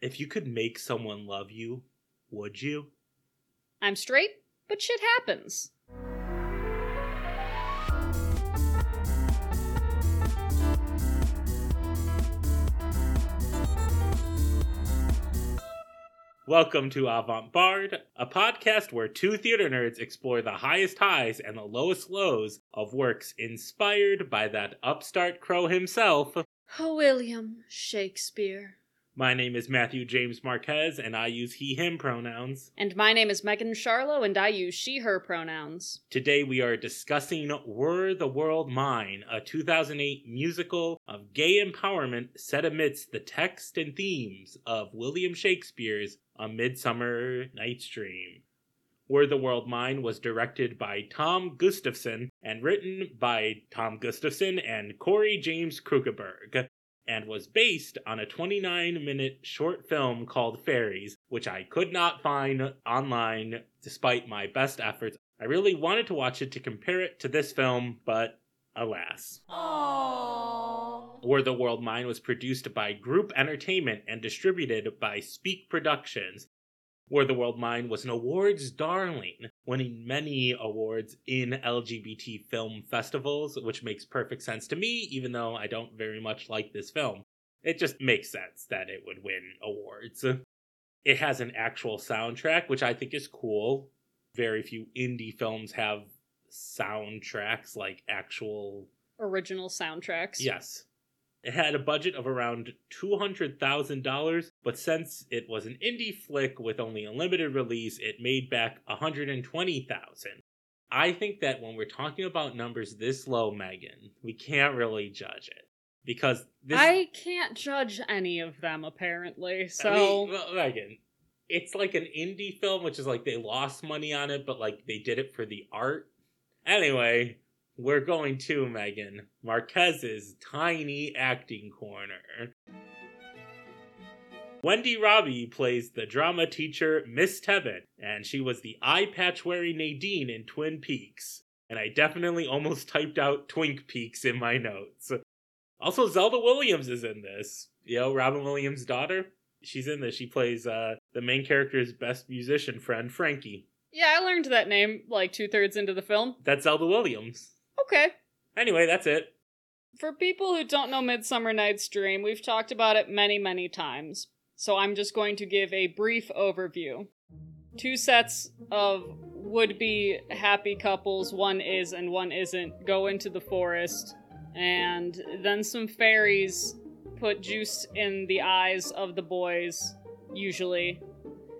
If you could make someone love you, would you? I'm straight, but shit happens. Welcome to Avant Bard, a podcast where two theater nerds explore the highest highs and the lowest lows of works inspired by that upstart crow himself. William Shakespeare. My name is Matthew James Marquez, and I use he him pronouns. And my name is Megan Charlo, and I use she her pronouns. Today we are discussing Were the World Mine, a 2008 musical of gay empowerment set amidst the text and themes of William Shakespeare's A Midsummer Night's Dream. Were the World Mine was directed by Tom Gustafson and written by Tom Gustafson and Corey James Krueckeberg and was based on a 29 minute short film called Fairies, which I could not find online despite my best efforts. I really wanted to watch it to compare it to this film, but alas. Aww. The World Mine was produced by Group Entertainment and distributed by Speak Productions. Were the World Mine was an awards darling, winning many awards in LGBT film festivals, which makes perfect sense to me, even though I don't very much like this film. It just makes sense that it would win awards. It has an actual soundtrack, which I think is cool. Very few indie films have soundtracks like actual Original soundtracks. Yes. It had a budget of around $200,000, but since it was an indie flick with only a limited release, it made back 120,000. I think that when we're talking about numbers this low, Megan, we can't really judge it. Because this I can't judge any of them apparently. I So mean, well, Megan, it's like an indie film, which is like they lost money on it, but like they did it for the art. Anyway, we're going to Megan Marquez's tiny acting corner. Wendy Robie plays the drama teacher Miss Tebben, and she was the eye patch wearing Nadine in Twin Peaks. And I definitely almost typed out Twink Peaks in my notes. Also, Zelda Williams is in this. You know, Robin Williams' daughter. She's in this. She plays uh, the main character's best musician friend, Frankie. yeah, I learned that name like two thirds into the film. That's Zelda Williams. Okay. Anyway, that's it. For people who don't know Midsummer Night's Dream, we've talked about it many, many times. So I'm just going to give a brief overview. Two sets of would be happy couples, one is and one isn't, go into the forest, and then some fairies put juice in the eyes of the boys, usually.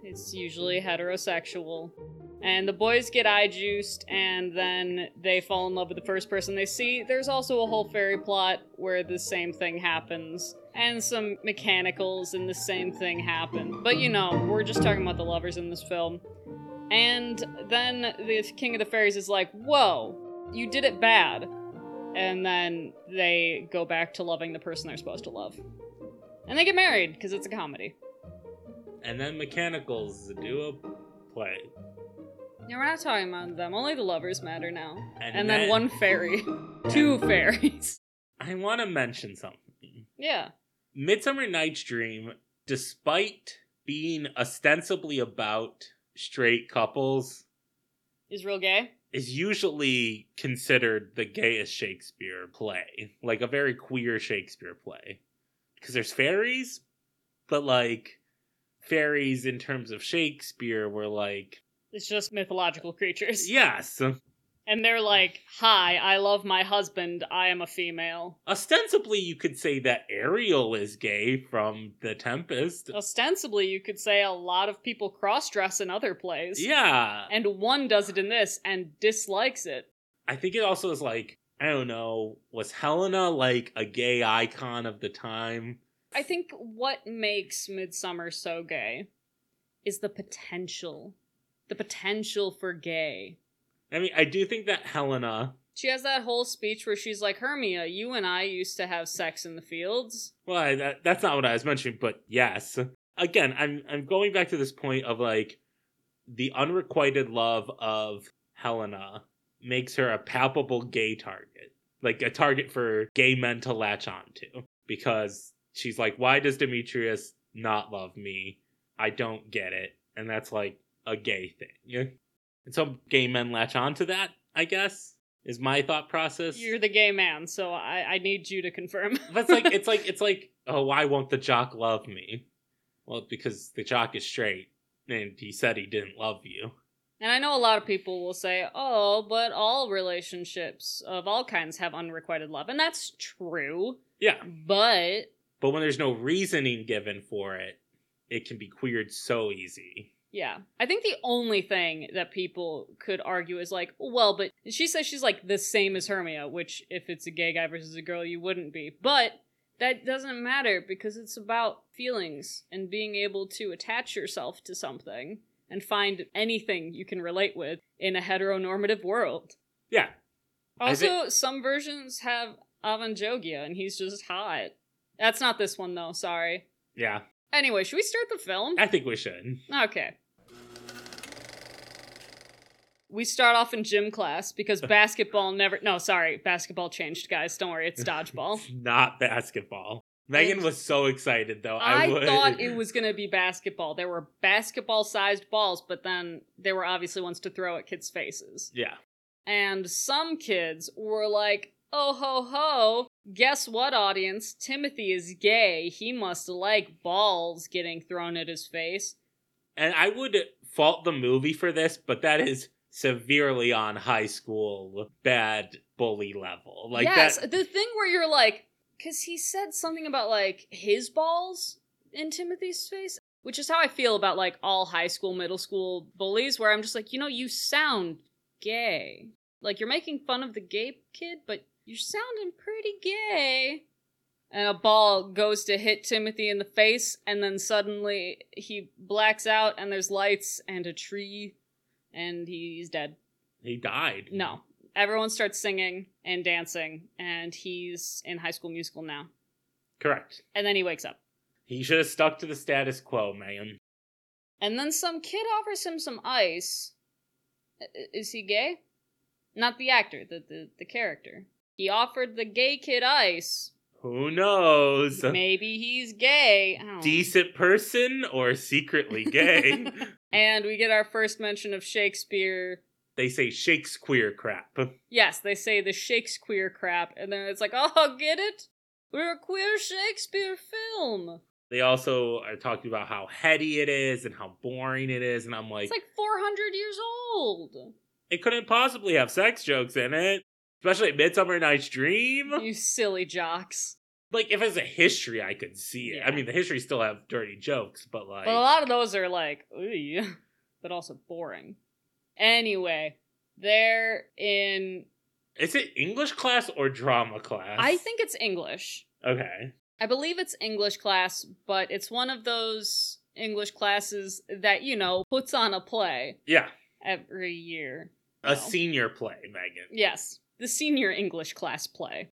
It's usually heterosexual. And the boys get eye juiced, and then they fall in love with the first person they see. There's also a whole fairy plot where the same thing happens, and some mechanicals, and the same thing happen. But you know, we're just talking about the lovers in this film. And then the King of the Fairies is like, Whoa, you did it bad. And then they go back to loving the person they're supposed to love. And they get married, because it's a comedy. And then Mechanicals do a play. Yeah, we're not talking about them. Only the lovers matter now. And, And then then- one fairy. Two fairies. I want to mention something. Yeah. Midsummer Night's Dream, despite being ostensibly about straight couples, Is real gay? is usually considered the gayest Shakespeare play, like a very queer Shakespeare play. Because there's fairies, but like fairies in terms of Shakespeare were like, It's just mythological creatures. yes, And they're like, Hi, I love my husband. I am a female. ostensibly you could say that Ariel is gay from The Tempest. Ostensibly, you could say a lot of people cross dress in other plays. Yeah. And one does it in this and dislikes it. I think it also is like, I don't know, was Helena like a gay icon of the time? I think what makes Midsummer so gay is the potential. The potential for gay. I mean, I do think that Helena, She has that whole speech where she's like, Hermia, you and I used to have sex in the fields. well, I, that, that's not what I was mentioning, but yes. Again, I'm I'm going back to this point of like the unrequited love of Helena makes her a palpable gay target, like a target for gay men to latch onto, because she's like, why does Demetrius not love me. I don't get it. And that's like a gay thing. Yeah. And some gay men latch on to that, I guess, is my thought process. You're the gay man, so I, I need you to confirm. But it's like it's like it's like, oh, why won't the jock love me? Well, because the jock is straight and he said he didn't love you. And I know a lot of people will say, oh, but all relationships of all kinds have unrequited love. And that's true. Yeah. But But when there's no reasoning given for it, it can be queered so easy. Yeah, I think the only thing that people could argue is like, well, but she says she's like the same as Hermia, which if it's a gay guy versus a girl, you wouldn't be. But that doesn't matter because it's about feelings and being able to attach yourself to something and find anything you can relate with in a heteronormative world. Yeah. Also, some versions have Avan Jogia and he's just hot. That's not this one though, sorry. Yeah. Anyway, should we start the film? I think we should. Okay. We start off in gym class because basketball never. No, sorry, basketball changed, guys. Don't worry, it's dodgeball. Not basketball. Megan was so excited though. I, I thought it was gonna be basketball. There were basketball sized balls, but then there were obviously ones to throw at kids' faces. Yeah. And some kids were like, oh ho ho, guess what, audience? Timothy is gay. He must like balls getting thrown at his face. And I would fault the movie for this, but that is severely on high school bad bully level. Like yes, that the thing where you're like, because he said something about like his balls in Timothy's face, which is how I feel about like all high school, middle school bullies, where I'm just like, you know, you sound gay. Like you're making fun of the gay kid, but you're sounding pretty gay. And a ball goes to hit Timothy in the face, and then suddenly he blacks out, and there's lights and a tree, and he's dead. he died. No. Everyone starts singing and dancing, and he's in High School Musical now. Correct. And then he wakes up. He should have stuck to the status quo, man. And then some kid offers him some ice. Is he gay? Not the actor, the, the, the character. He offered the gay kid ice. Who knows? Maybe he's gay. I don't know. Decent person or secretly gay? And we get our first mention of Shakespeare. they say Shakespeare crap. Yes, they say the Shakespeare crap, and then it's like, oh, get it? We're a queer Shakespeare film. They also are talking about how heady it is and how boring it is, and I'm like, It's like 400 years old. it couldn't possibly have sex jokes in it, especially Midsummer Night's Dream. You silly jocks. Like, if it's a history, I could see it. I mean, the history still have dirty jokes, but like, But a lot of those are like, ooh, but also boring. Anyway, they're in. is it English class or drama class? I think it's English. Okay. I believe it's English class, but it's one of those English classes that, you know, puts on a play Yeah, every year. a No. senior play, Megan. Yes, the senior English class play.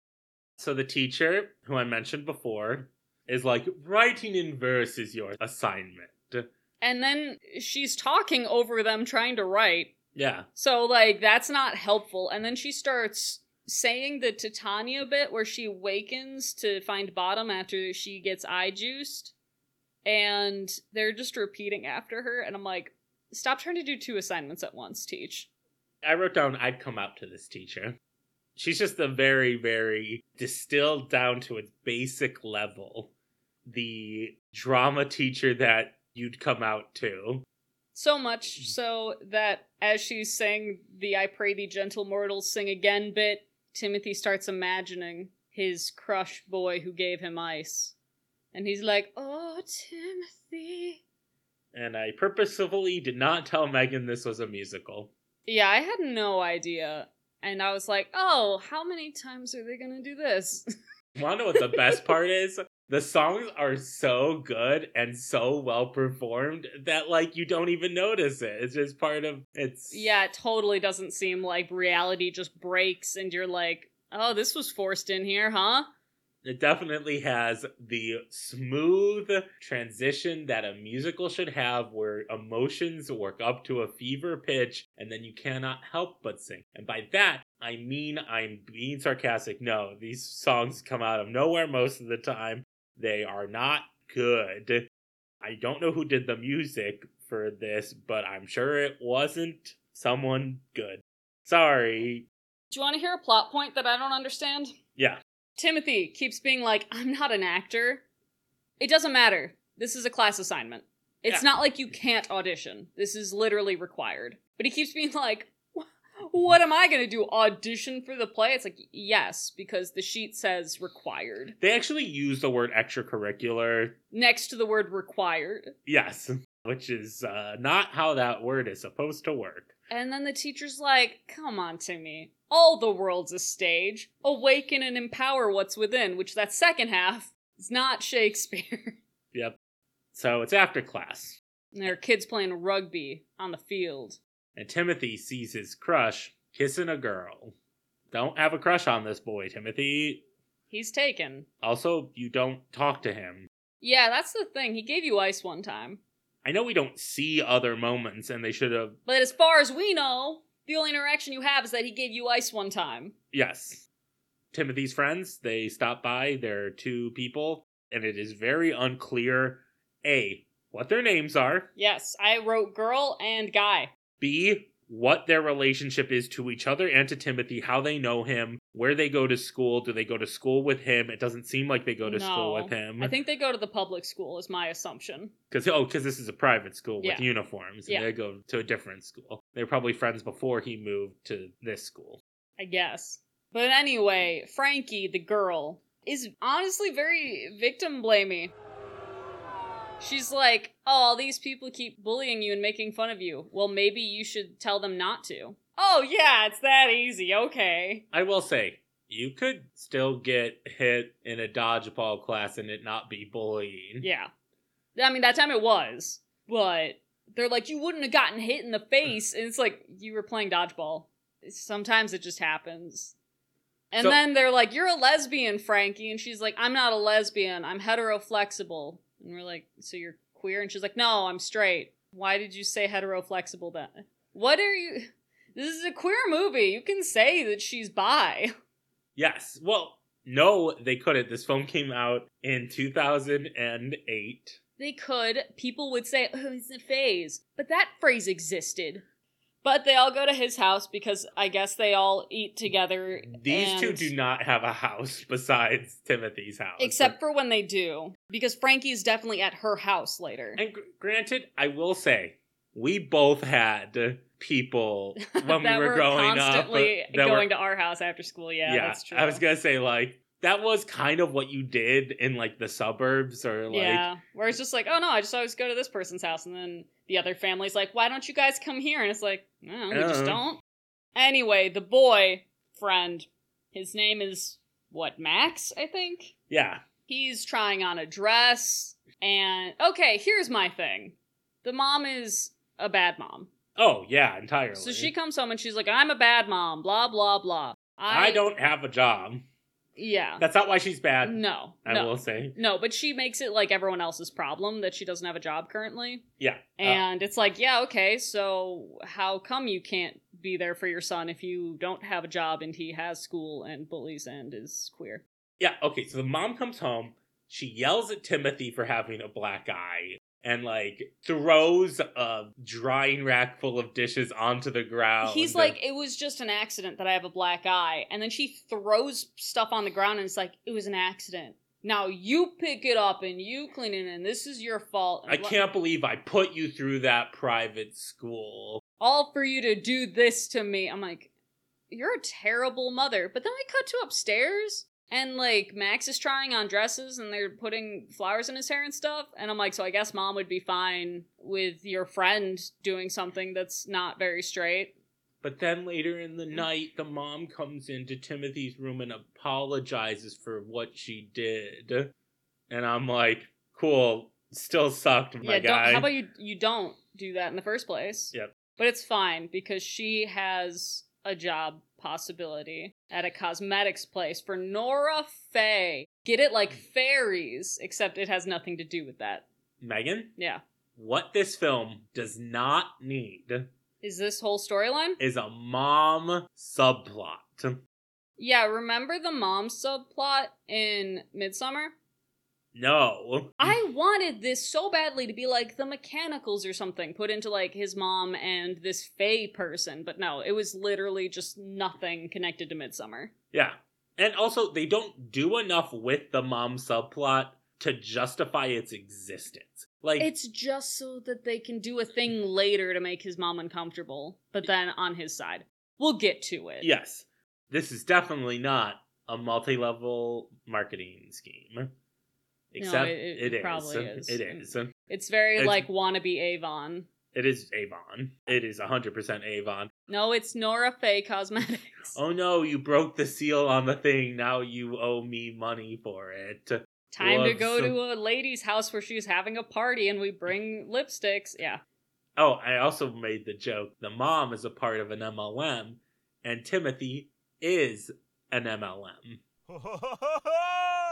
So the teacher, who I mentioned before, is like, writing in verse is your assignment. And then she's talking over them trying to write. Yeah. So, like, that's not helpful. And then she starts saying the Titania bit where she awakens to find bottom after she gets eye juiced. And they're just repeating after her. And I'm like, stop trying to do two assignments at once, teach. I wrote down I'd come out to this teacher. She's just a very, very distilled down to its basic level. The drama teacher that you'd come out to. So much so that as she's saying the I pray thee gentle mortals sing again bit, Timothy starts imagining his crush boy who gave him ice. And he's like, Oh, Timothy. And I purposefully did not tell Megan this was a musical. Yeah, I had no idea. And I was like, oh, how many times are they gonna do this? Wanna know what the best part is? The songs are so good and so well performed that like you don't even notice it. It's just part of it's yeah, it totally doesn't seem like reality just breaks and you're like, oh, this was forced in here, huh? It definitely has the smooth transition that a musical should have where emotions work up to a fever pitch and then you cannot help but sing. And by that, I mean I'm being sarcastic. No, these songs come out of nowhere most of the time. They are not good. I don't know who did the music for this, but I'm sure it wasn't someone good. Sorry. Do you want to hear a plot point that I don't understand? Yeah. Timothy keeps being like, I'm not an actor. It doesn't matter. This is a class assignment. It's Yeah. not like you can't audition. This is literally required. But he keeps being like, what am I going to do? Audition for the play? It's like, yes, because the sheet says required. They actually use the word extracurricular. Next to the word required. Yes. Which is uh, not how that word is supposed to work. And then the teacher's like, come on, Timmy. All the world's a stage. Awaken and empower what's within, which that second half is not Shakespeare. Yep. So it's after class. and there are kids playing rugby on the field. and Timothy sees his crush kissing a girl. Don't have a crush on this boy, Timothy. He's taken. Also, you don't talk to him. Yeah, that's the thing. He gave you ice one time. I know we don't see other moments, and they should have. But as far as we know, the only interaction you have is that he gave you ice one time. Yes. Timothy's friends, they stop by. They're two people, and it is very unclear A, what their names are, Yes, I wrote girl and guy. B, what their relationship is to each other and to Timothy, how they know him, where they go to school. Do they go to school with him? It doesn't seem like they go to school with him. I think they go to the public school, is my assumption. Because oh, because this is a private school with Yeah. uniforms, and Yeah. they go to a different school. They're probably friends before he moved to this school. I guess. But anyway, Frankie, the girl, is honestly very victim blamey. She's like, oh, all these people keep bullying you and making fun of you. Well, maybe you should tell them not to. Oh, yeah, it's that easy. Okay. I will say, you could still get hit in a dodgeball class and it not be bullying. Yeah. I mean, that time it was. But they're like, you wouldn't have gotten hit in the face. And it's like, you were playing dodgeball. Sometimes it just happens. And So- then they're like, you're a lesbian, Frankie. And she's like, I'm not a lesbian. I'm hetero-flexible. And we're like, so you're queer? And she's like, no, I'm straight. Why did you say hetero-flexible then? What are you. This is a queer movie. You can say that she's bi. Yes. Well, no, they couldn't. This film came out in 2008. They could. People would say, oh, it's a phase. But that phrase existed. But they all go to his house because I guess they all eat together. These two do not have a house besides Timothy's house. Except for when they do. Because Frankie's definitely at her house later. And gr- granted, I will say, we both had people when we were growing up constantly uh, that going were, to our house after school. Yeah, that's true. I was gonna say like that was kind of what you did in like the suburbs or like yeah, where it's just like, oh no, I just always go to this person's house, and then the other family's like, why don't you guys come here? And it's like, no, we just Uh. don't. Anyway, the boy friend, his name is what Max, I think. yeah. He's trying on a dress, and okay, here's my thing: the mom is a bad mom. Oh yeah, entirely. So she comes home and she's like, I'm a bad mom, blah blah blah. I, don't have a job. Yeah. That's not why she's bad. No. I no. will say. No, but she makes it like everyone else's problem that she doesn't have a job currently. Yeah. Uh, And it's like, yeah, okay, so how come you can't be there for your son if you don't have a job and he has school and bullies and is queer? yeah. Okay. So the mom comes home. She yells at Timothy for having a black eye and like throws a drying rack full of dishes onto the ground. He's like, it was just an accident that I have a black eye. And then she throws stuff on the ground and it's like, it was an accident. Now you pick it up and you clean it and this is your fault. I can't believe I put you through that private school. all for you to do this to me. I'm like, you're a terrible mother. But then I cut to upstairs and like Max is trying on dresses and they're putting flowers in his hair and stuff. And I'm like, so I guess mom would be fine with your friend doing something that's not very straight. But then later in the night, the mom comes into Timothy's room and apologizes for what she did. And I'm like, cool, still sucked, my yeah, guy. how about you you don't do that in the first place? Yep. But it's fine because she has a job possibility at a cosmetics place for Nora Faye. Get it like hmm. fairies, except it has nothing to do with that. Megan, Yeah. what this film does not need Is this whole storyline? is a mom subplot. Yeah, remember the mom subplot in Midsummer? No. I wanted this so badly to be like the mechanicals or something, put into like his mom and this Fae person, but no, it was literally just nothing connected to Midsummer. Yeah. And also, they don't do enough with the mom subplot to justify its existence. Like, It's just so that they can do a thing later to make his mom uncomfortable, but then on his side. We'll get to it. yes, this is definitely not a multi level marketing scheme. Except it- it it is. probably is. It mm. is. It's very It's- like wannabe Avon. It is Avon. It is 100% Avon. No, it's Nora Faye Cosmetics. Oh no, you broke the seal on the thing. Now you owe me money for it. Time to go to a lady's house where she's having a party and we bring lipsticks. Yeah. Oh, I also made the joke. The mom is a part of an MLM, and Timothy is an MLM.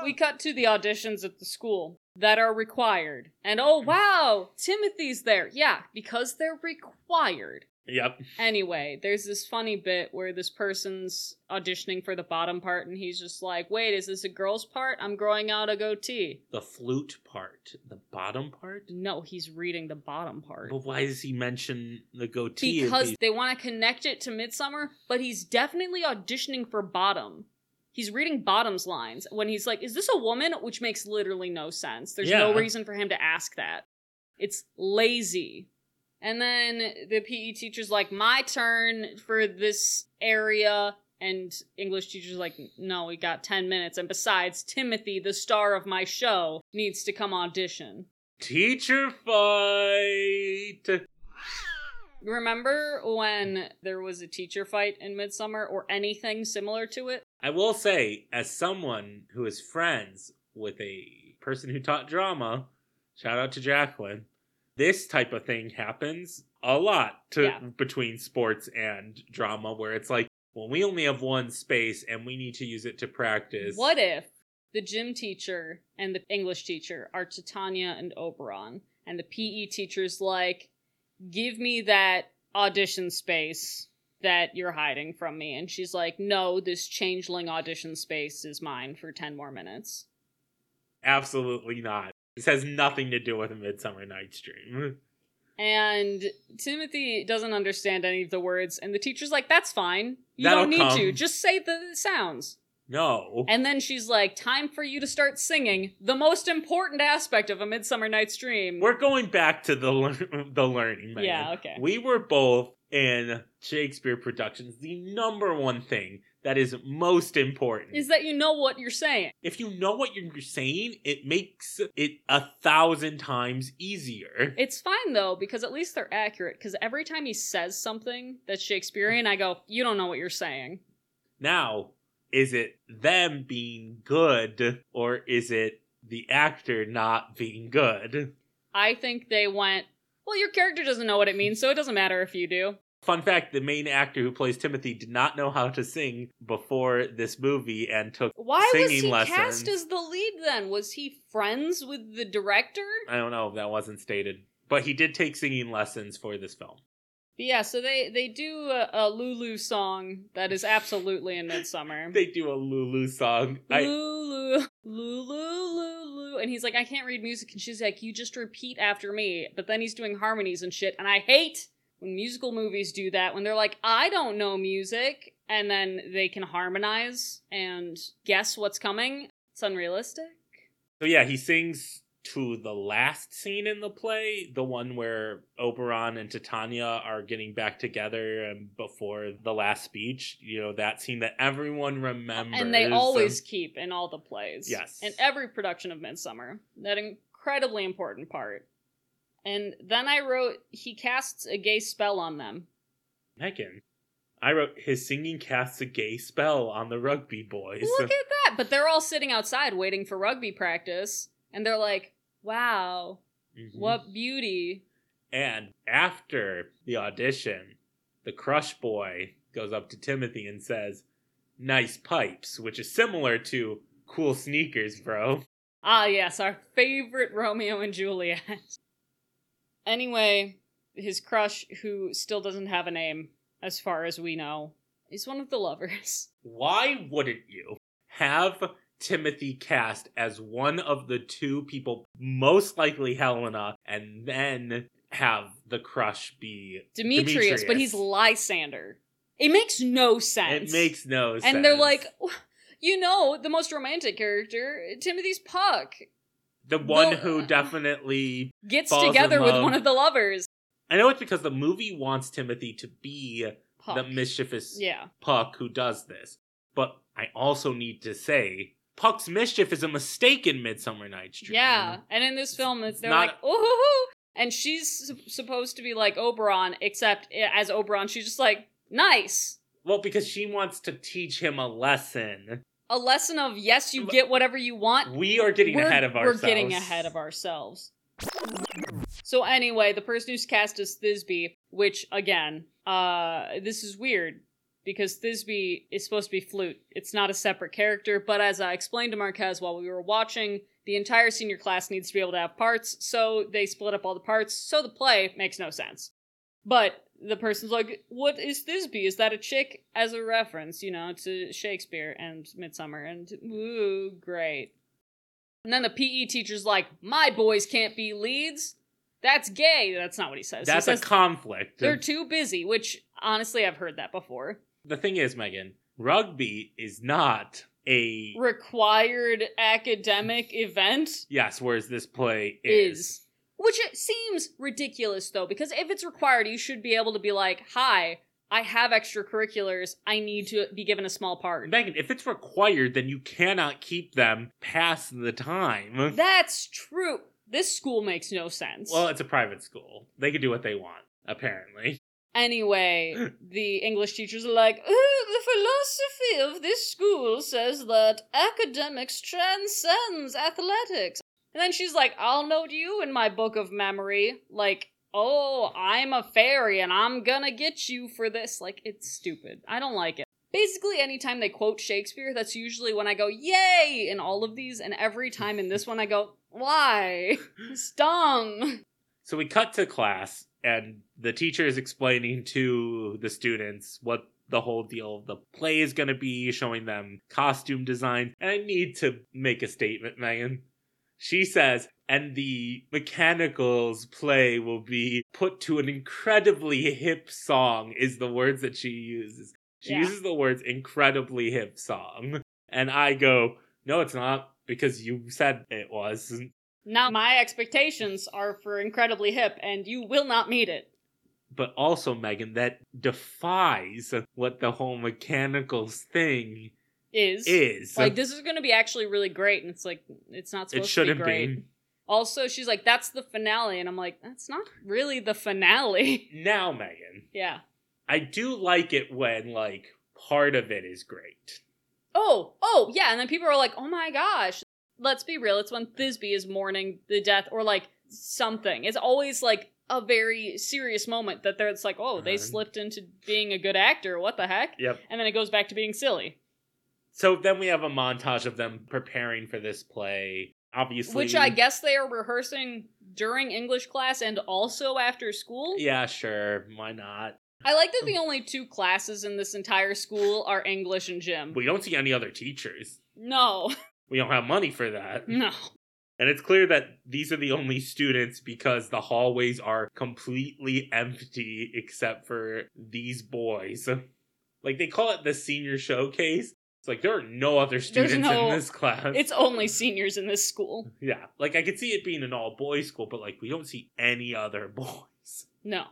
We cut to the auditions at the school that are required. And oh hmm. wow, Timothy's there. Yeah, because they're required. Yep. Anyway, there's this funny bit where this person's auditioning for the bottom part and he's just like, wait, is this a girl's part? I'm growing out a goatee. The flute part. The bottom part? No, he's reading the bottom part. But why does he mention the goatee? Because he- they want to connect it to Midsummer, but he's definitely auditioning for Bottom. He's reading Bottom's lines when he's like, Is this a woman? Which makes literally no sense. There's no reason for him to ask that. It's lazy. And then the PE teacher's like, My turn for this area. And English teacher's like, No, we got 10 minutes. And besides, Timothy, the star of my show, needs to come audition. Teacher fight! Remember when there was a teacher fight in Midsummer or anything similar to it? I will say, as someone who is friends with a person who taught drama, shout out to Jacqueline, this type of thing happens a lot to Yeah. between sports and drama where it's like, well, we only have one space and we need to use it to practice. What if the gym teacher and the English teacher are Titania and Oberon, and the PE teacher's like, give me that audition space that you're hiding from me. And she's like, no, this changeling audition space is mine for 10 more minutes. Absolutely not. This has nothing to do with a Midsummer Night's Dream. And Timothy doesn't understand any of the words, and the teacher's like, that's fine. You That'll don't need to. Just say the sounds. No. And then she's like, time for you to start singing the most important aspect of A Midsummer Night's Dream. We're going back to the lear- the learning, man. Yeah, okay. We were both in Shakespeare productions. The number one thing that is most important is that you know what you're saying. if you know what you're saying, it makes it a thousand times easier. It's fine though, because at least they're accurate. Because every time he says something that's Shakespearean, I go, you don't know what you're saying. Now, is it them being good or is it the actor not being good? I think they went, well, your character doesn't know what it means, so it doesn't matter if you do. Fun fact the main actor who plays Timothy did not know how to sing before this movie and took Why was he lessons. cast as the lead then? Was he friends with the director? I don't know that wasn't stated, but he did take singing lessons for this film. Yeah, so they they do a, a Lulu song that is absolutely in Midsummer. They do a Lulu song. I, Lulu, Lulu, Lulu, and he's like, I can't read music, and she's like, you just repeat after me. But then he's doing harmonies and shit, and I hate when musical movies do that when they're like, I don't know music, and then they can harmonize and guess what's coming. It's unrealistic. so yeah, he sings to the last scene in the play, the one where Oberon and Titania are getting back together and before the last speech. You know that scene that everyone remembers, And they always keep in all the plays. Yes. In every production of Midsummer. That incredibly important part. And then I wrote, he casts a gay spell on them. Megan. I wrote his singing casts a gay spell on the rugby boys. Look at that! But they're all sitting outside waiting for rugby practice. And they're like, wow, Mhm. what beauty. And after the audition, the crush boy goes up to Timothy and says, Nice pipes, which is similar to cool sneakers, bro. Ah, yes, our favorite Romeo and Juliet. anyway, his crush, who still doesn't have a name, as far as we know, is one of the lovers. Why wouldn't you have Timothy cast as one of the two people, most likely Helena, and then have the crush be Demetrius, but he's Lysander. It makes no sense. It makes no sense. And they're like, you know, the most romantic character, Timothy's Puck, the one the- who uh, definitely. gets together with one of the lovers. I know it's because the movie wants Timothy to be Puck. the mischievous yeah. Puck who does this. But I also need to say, Puck's mischief is a mistake in Midsummer Night's Dream. Yeah. And in this film, it's, they're not- like, oh, and she's sup- supposed to be like Oberon, except eh, as Oberon, she's just like, nice. Well, because she wants to teach him a lesson. A lesson of yes, you get whatever you want. We are getting we're, ahead of ourselves. We're getting ahead of ourselves. So anyway, the person who's cast as Thisbe, which again, uh, this is weird because Thisbe is supposed to be flute. It's not a separate character, but as I explained to Marquez while we were watching, the entire senior class needs to be able to have parts, so they split up all the parts, so the play makes no sense. But the person's like, what is Thisbe? Is that a chick? As a reference, you know, to Shakespeare and Midsummer, and ooh, great. And then the PE teacher's like, my boys can't be leads. That's gay. That's not what he says. That's he a conflict. they're too busy, which honestly I've heard that before. the thing is, Megan, rugby is not a Required academic event yes, whereas this play is. is. Which it seems ridiculous though, because if it's required, you should be able to be like, hi, I have extracurriculars. I need to be given a small part. Megan, if it's required, then you cannot keep them past the time. That's true. This school makes no sense. well, it's a private school. They can do what they want, apparently. Anyway, the English teachers are like, oh, the philosophy of this school says that academics transcends athletics. And then she's like, I'll note you in my book of memory. Like, oh, I'm a fairy and I'm gonna get you for this. Like, it's stupid. I don't like it. Basically, anytime they quote Shakespeare, that's usually when I go, yay, in all of these. And every time in this one, I go, why? Stung. So we cut to class, and the teacher is explaining to the students what the whole deal of the play is going to be, showing them costume design. And I need to make a statement, Megan. She says, and the mechanicals play will be put to an incredibly hip song, is the words that she uses. She Yeah. uses the words incredibly hip song. And I go, no, it's not, because you said it was. Now my expectations are for incredibly hip, and you will not meet it. but also Megan that defies what the whole mechanicals thing Is is. like this is going to be actually really great, and it's like it's not it supposed shouldn't to be great. be. Also, she's like, "That's the finale," and I'm like, "That's not really the finale." Now, Megan, yeah. I do like it when like part of it is great. Oh, oh, yeah, and then people are like, "Oh my gosh." Let's be real. It's when Thisbe is mourning the death, or like something. It's always like a very serious moment that they're. It's like, "Oh, they Uh-huh. slipped into being a good actor. What the heck?" Yep. And then it goes back to being silly. So then we have a montage of them preparing for this play. Obviously, Which I guess they are rehearsing during English class and also after school. Yeah, sure. Why not? I like that the oh. only two classes in this entire school are English and gym. We don't see any other teachers. No, We don't have money for that. no. And it's clear that these are the only students because the hallways are completely empty except for these boys. Like they call it the senior showcase. It's like there are no other students no- in this class. It's only seniors in this school. yeah. Like I could see it being an all boys school, but like we don't see any other boys. No.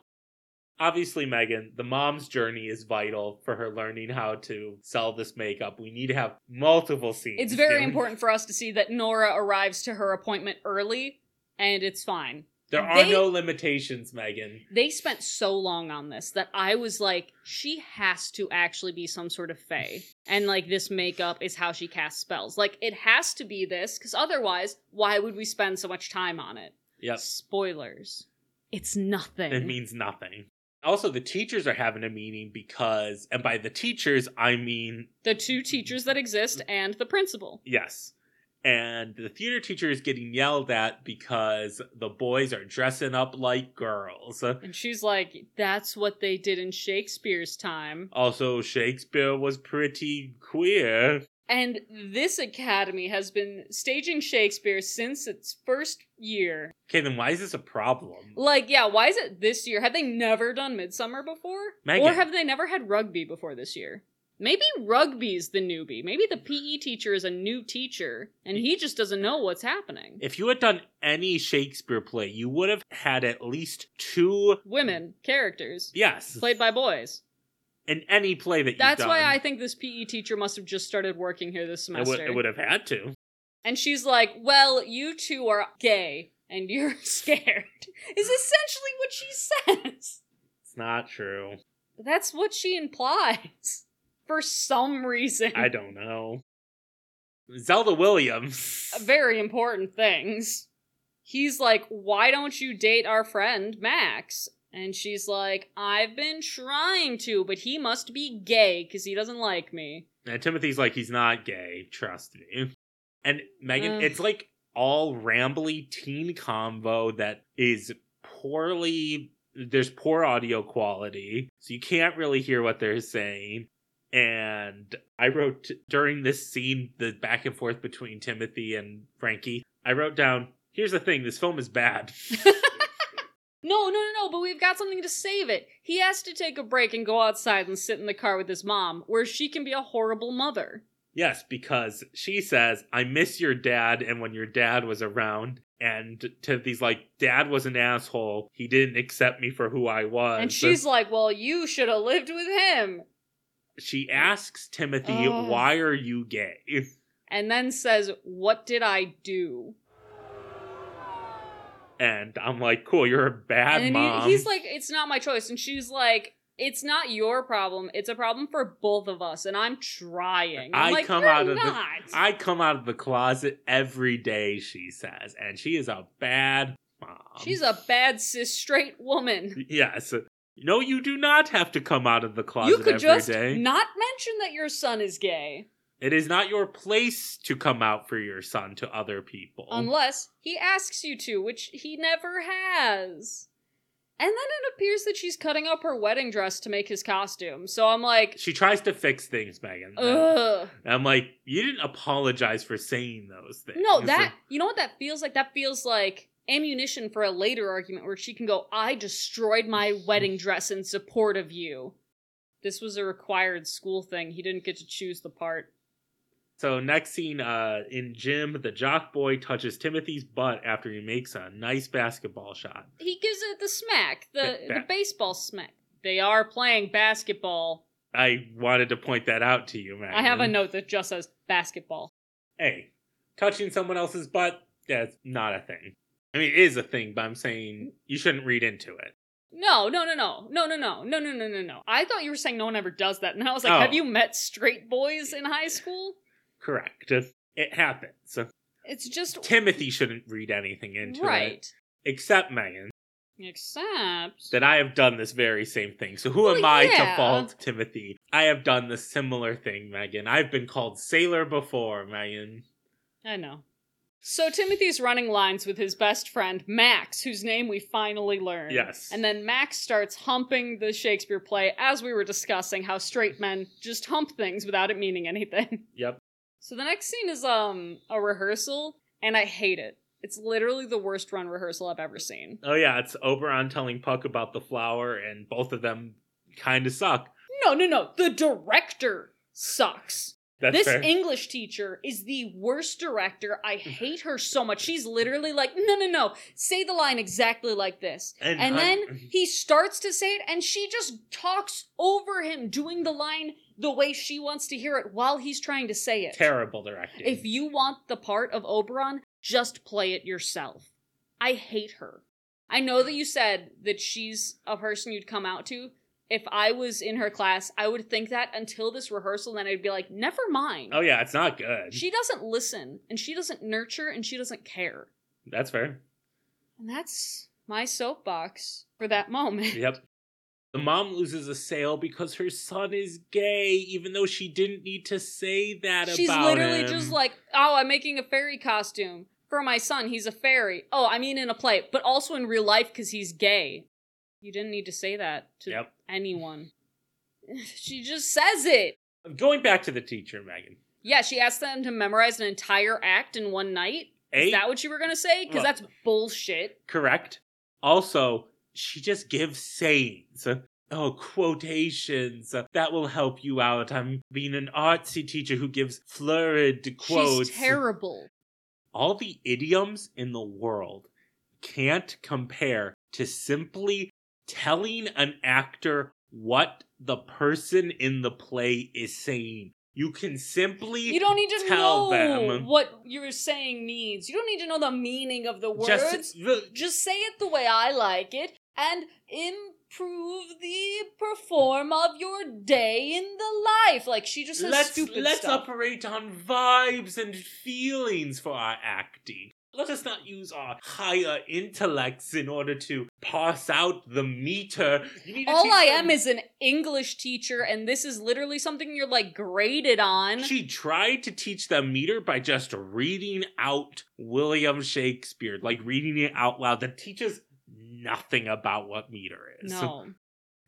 Obviously, Megan, the mom's journey is vital for her learning how to sell this makeup. We need to have multiple scenes. It's very important for us to see that Nora arrives to her appointment early, and it's fine. There are They- no limitations, Megan. They spent so long on this that I was like, she has to actually be some sort of fae. And like this makeup is how she casts spells. Like it has to be this, because otherwise, why would we spend so much time on it? Yep. Spoilers. It's nothing. It means nothing. Also, the teachers are having a meeting because, and by the teachers, I mean, the two teachers that exist and the principal. yes. And the theater teacher is getting yelled at because the boys are dressing up like girls. And she's like, that's what they did in Shakespeare's time. Also, Shakespeare was pretty queer. And this academy has been staging Shakespeare since its first year. Okay, then why is this a problem? Like, yeah, why is it this year? Have they never done Midsummer before? Megan. Or have they never had rugby before this year? Maybe rugby's the newbie. Maybe the PE teacher is a new teacher and he just doesn't know what's happening. If you had done any Shakespeare play, you would have had at least two. Women, characters, Yes, played by boys. in any play that you've That's done. why I think this PE teacher must have just started working here this It would, semester. it would have had to. And she's like, Well, you two are gay and you're scared, is essentially what she says. It's not true. That's what she implies. For some reason. I don't know. Zelda Williams. Very important things. He's like, Why don't you date our friend Max? And she's like, I've been trying to, but he must be gay because he doesn't like me. And Timothy's like, he's not gay, trust me. And Megan, Ugh. it's like all rambly teen convo that is poorly. There's poor audio quality, so you can't really hear what they're saying. And I wrote during this scene, the back and forth between Timothy and Frankie, I wrote down, here's the thing this film is bad. No, no, no, no, but we've got something to save it. He has to take a break and go outside and sit in the car with his mom, where she can be a horrible mother. Yes, because she says, I miss your dad, and when your dad was around. And Timothy's like, Dad was an asshole. He didn't accept me for who I was. And she's like, Well, you should have lived with him. She asks Timothy, Ugh. Why are you gay? And then says, What did I do? And I'm like, Cool, you're a bad and mom. He, he's like, It's not my choice. And she's like, It's not your problem. It's a problem for both of us. And I'm trying. I'm I like, come out of the- I come out of the closet every day, she says. And she is a bad mom. She's a bad cis straight woman. Yes. No, you do not have to come out of the closet You could every just day. not mention that your son is gay. It is not your place to come out for your son to other people. Unless he asks you to, which he never has. And then it appears that she's cutting up her wedding dress to make his costume. So I'm like, she tries to fix things, Megan. ugh. And I'm like, you didn't apologize for saying those things. No, that, you know what that feels like? That feels like ammunition for a later argument where she can go, I destroyed my wedding dress in support of you. This was a required school thing. He didn't get to choose the part. So next scene, uh, in gym, the jock boy touches Timothy's butt after he makes a nice basketball shot. He gives it the smack, the, Ba- the baseball smack. They are playing basketball. I wanted to point that out to you, man. I have a note that just says basketball. Hey, touching someone else's butt, that's not a thing. I mean, it is a thing, but I'm saying you shouldn't read into it. No, no, no, no, no, no, no, no, no, no, no, no. I thought you were saying no one ever does that, and I was like, Oh. have you met straight boys in high school? Correct. It happens. It's just Timothy shouldn't read anything into it. right. Except Megan. Except that I have done this very same thing. So who Well, am I yeah. to fault Timothy? I have done the similar thing, Megan. I've been called sailor before, Megan. I know. So Timothy's running lines with his best friend Max, whose name we finally learn. Yes. And then Max starts humping the Shakespeare play as we were discussing how straight men just hump things without it meaning anything. Yep. So the next scene is um a rehearsal, and I hate it. It's literally the worst run rehearsal I've ever seen. Oh yeah, it's Oberon telling Puck about the flower, and both of them kind of suck. No, no, no. The director sucks. That's this fair. English teacher is the worst director. I hate her so much. She's literally like, no, no, no. Say the line exactly like this. And And, then he starts to say it, and she just talks over him, doing the line the way she wants to hear it while he's trying to say it. Terrible directing. If you want the part of Oberon, just play it yourself. I hate her. I know that you said that she's a person you'd come out to. If I was in her class, I would think that until this rehearsal, then I'd be like, never mind. oh yeah, it's not good. She doesn't listen, and she doesn't nurture, and she doesn't care. That's fair. And that's my soapbox for that moment. Yep. The mom loses a sale because her son is gay, even though she didn't need to say that She's literally him. just like, oh, I'm making a fairy costume for my son. He's a fairy. Oh, I mean in a play, but also in real life because he's gay. You didn't need to say that to Yep. anyone. She just says it. I'm Going back to the teacher, Megan. Yeah, she asked them to memorize an entire act in one night. Is that what you were gonna say? Because that's bullshit. correct. Also, she just gives sayings. Oh, quotations. That will help you out. I'm being an artsy teacher who gives florid quotes. She's terrible. All the idioms in the world can't compare to simply telling an actor what the person in the play is saying. You can simply You don't need to tell know them. what you're saying means. You don't need to know the meaning of the words. just Just say it the way I like it and improve the perform of your day in the life. Like she just says let's stupid let's stuff. operate on vibes and feelings for our acting. Let us not use our higher intellects in order to parse out the meter. You need All I am is an English teacher, and this is literally something you're like graded on. She tried to teach them meter by just reading out William Shakespeare, like reading it out loud. That teaches nothing about what meter is. no.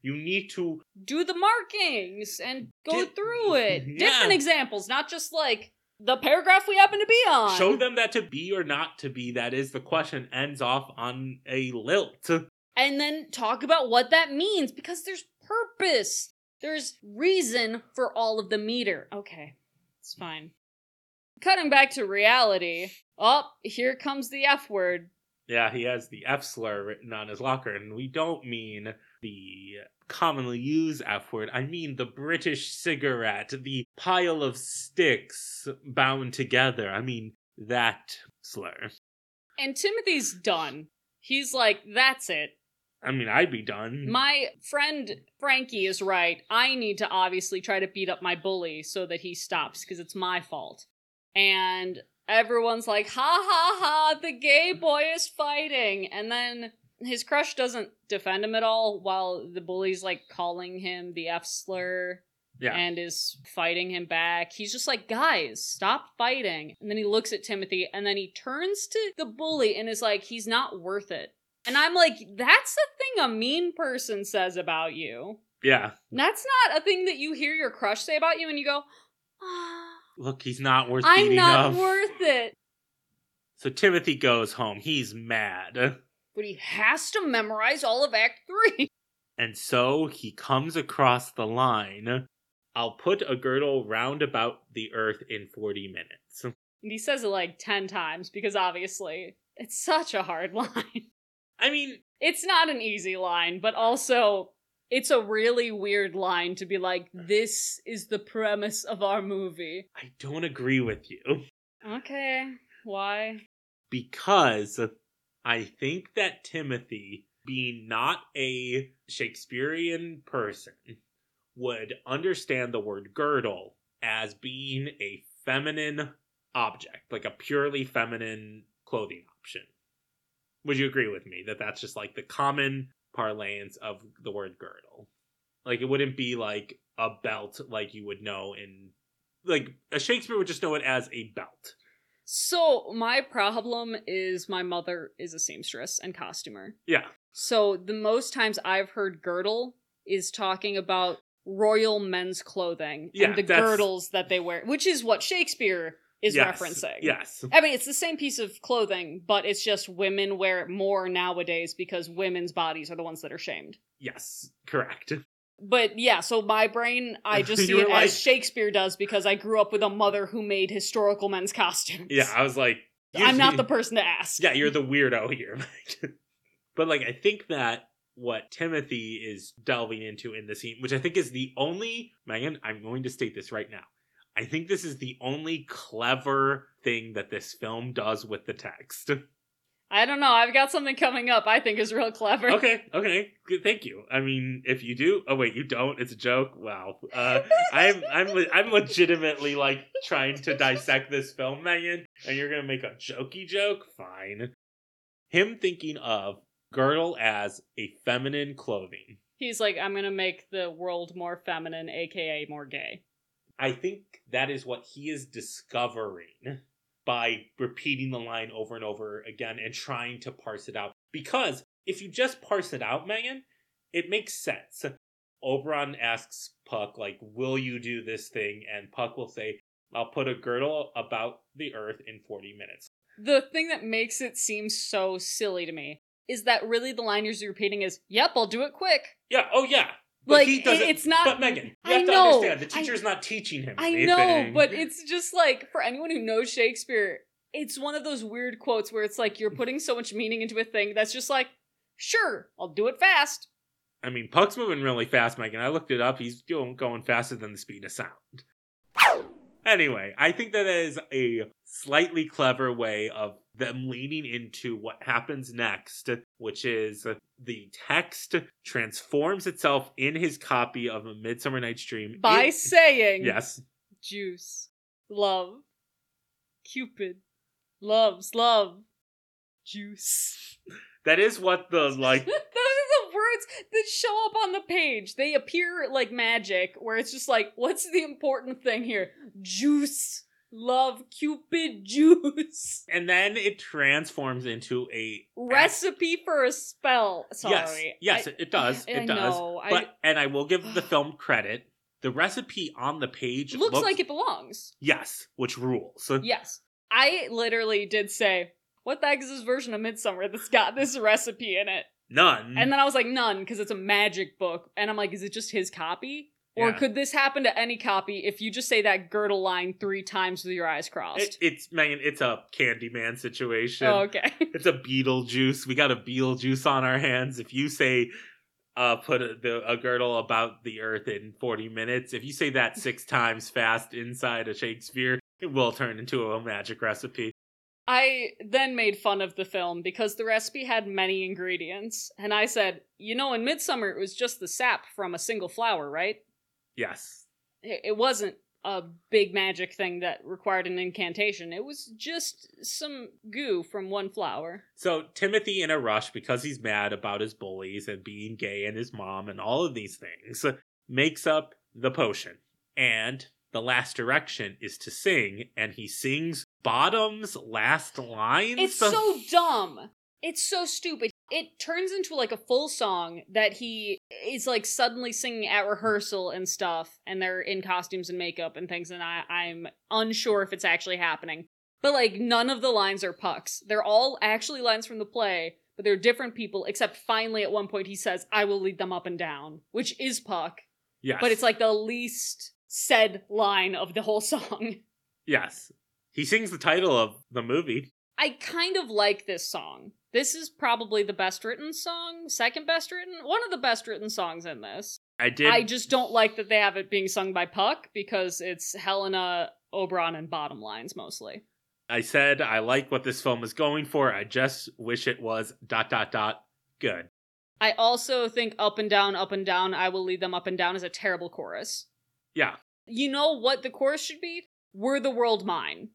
You need to Do the markings and go Di- through it. Yeah. Different examples, not just like the paragraph we happen to be on. show them that to be or not to be. That is the question. Ends off on a lilt. and then talk about what that means because there's purpose. There's reason for all of the meter. Okay, it's fine. Cutting back to reality. Oh, here comes the F word. Yeah, he has the F slur written on his locker, and we don't mean the commonly used F word. I mean the British cigarette, the pile of sticks bound together. I mean that slur. And Timothy's done. He's like, that's it. I mean, I'd be done. My friend Frankie is right. I need to obviously try to beat up my bully so that he stops because it's my fault. And everyone's like, ha ha ha, the gay boy is fighting. And then his crush doesn't defend him at all while the bully's like calling him the F slur yeah. and is fighting him back. He's just like, guys, stop fighting. And then he looks at Timothy and then he turns to the bully and is like, he's not worth it. And I'm like, that's the thing a mean person says about you. yeah. That's not a thing that you hear your crush say about you and you go, ah, Look, he's not worth I'm not up. worth it. So Timothy goes home. He's mad. But he has to memorize all of Act 3. And so he comes across the line. I'll put a girdle round about the earth in 40 minutes. And he says it like 10 times because obviously it's such a hard line. I mean, it's not an easy line, but also it's a really weird line to be like, this is the premise of our movie. I don't agree with you. Okay, why? Because I think that Timothy, being not a Shakespearean person, would understand the word girdle as being a feminine object, like a purely feminine clothing option. Would you agree with me that that's just like the common parlance of the word girdle? Like it wouldn't be like a belt like you would know in like a Shakespeare would just know it as a belt. So, my problem is my mother is a seamstress and costumer. Yeah. So, the most times I've heard girdle is talking about royal men's clothing Yeah, and the that's- girdles that they wear, which is what Shakespeare is Yes, referencing. Yes. I mean, it's the same piece of clothing, but it's just women wear it more nowadays because women's bodies are the ones that are shamed. Yes. Correct. But yeah, so my brain, I just see it like- as Shakespeare does because I grew up with a mother who made historical men's costumes. Yeah, I was like, I'm not the person to ask. Yeah, you're the weirdo here. but like, I think that what Timothy is delving into in the scene, which I think is the only Megan, I'm going to state this right now. I think this is the only clever thing that this film does with the text. I don't know. I've got something coming up I think is real clever. okay, okay, good, thank you. I mean, if you do, oh wait, you don't. It's a joke. Wow. Uh, I'm I'm I'm legitimately like trying to dissect this film, Megan, and you're gonna make a jokey joke. Fine. Him thinking of girdle as a feminine clothing. He's like, I'm gonna make the world more feminine, aka more gay. I think that is what he is discovering by repeating the line over and over again and trying to parse it out. Because if you just parse it out, Megan, it makes sense. Oberon asks Puck, like, will you do this thing? And Puck will say, I'll put a girdle about the earth in 40 minutes. The thing that makes it seem so silly to me is that really the line you're repeating is, "Yep, I'll do it quick." Yeah, oh yeah. But like he doesn't- it's not. But Megan, you I have to understand the I- teacher's not teaching him I anything. know, but it's just like for anyone who knows Shakespeare, it's one of those weird quotes where it's like you're putting so much meaning into a thing that's just like, sure, I'll do it fast. I mean, Puck's moving really fast, Megan. I looked it up. He's going, going faster than the speed of sound. Anyway, I think that is a slightly clever way of them leading into what happens next, which is the text transforms itself in his copy of A Midsummer Night's Dream. By in- saying, yes, juice, love, Cupid, loves love, juice. that is what the like. Those are the words that show up on the page. They appear like magic, where it's just like, what's the important thing here? Juice, love, Cupid, juice. And then it transforms into a Recipe for a spell. Sorry. yes, I- it, it does. It I does. know, I- But and I will give the film credit. The recipe on the page looks, like it belongs. Yes, which rules. Yes. I literally did say, what the heck is this version of Midsummer that's got this recipe in it? None. And then I was like, none, because it's a magic book. And I'm like, is it just his copy? Or Yeah. could this happen to any copy if you just say that girdle line three times with your eyes crossed? It, it's Megan. It's a Candyman situation. oh, okay. It's a Beetlejuice. We got a Beetlejuice on our hands. If you say, uh, put a, the, a girdle about the earth in forty minutes, if you say that six times fast inside a Shakespeare, it will turn into a magic recipe. I then made fun of the film because the recipe had many ingredients. And I said, you know, in Midsummer, it was just the sap from a single flower, right? Yes. it wasn't a big magic thing that required an incantation. It was just some goo from one flower. So Timothy, in a rush because he's mad about his bullies and being gay and his mom and all of these things, makes up the potion. And the last direction is to sing, and he sings Bottom's last lines. It's so dumb. It's so stupid. It turns into like a full song that he is like suddenly singing at rehearsal and stuff, and they're in costumes and makeup and things, and I, I'm unsure if it's actually happening. But like none of the lines are Puck's. They're all actually lines from the play, but they're different people, except finally at one point he says, I will lead them up and down, which is Puck. yes. but it's like the least said line of the whole song. yes. He sings the title of the movie. I kind of like this song. This is probably the best written song, second best written, one of the best written songs in this. I did. I just don't like that they have it being sung by Puck because it's Helena, Oberon, and Bottom Lines mostly. I said I like what this film is going for. I just wish it was dot dot dot good. I also think Up and Down, Up and Down, I Will Lead Them Up and Down is a terrible chorus. Yeah. You know what the chorus should be? Were the world mine.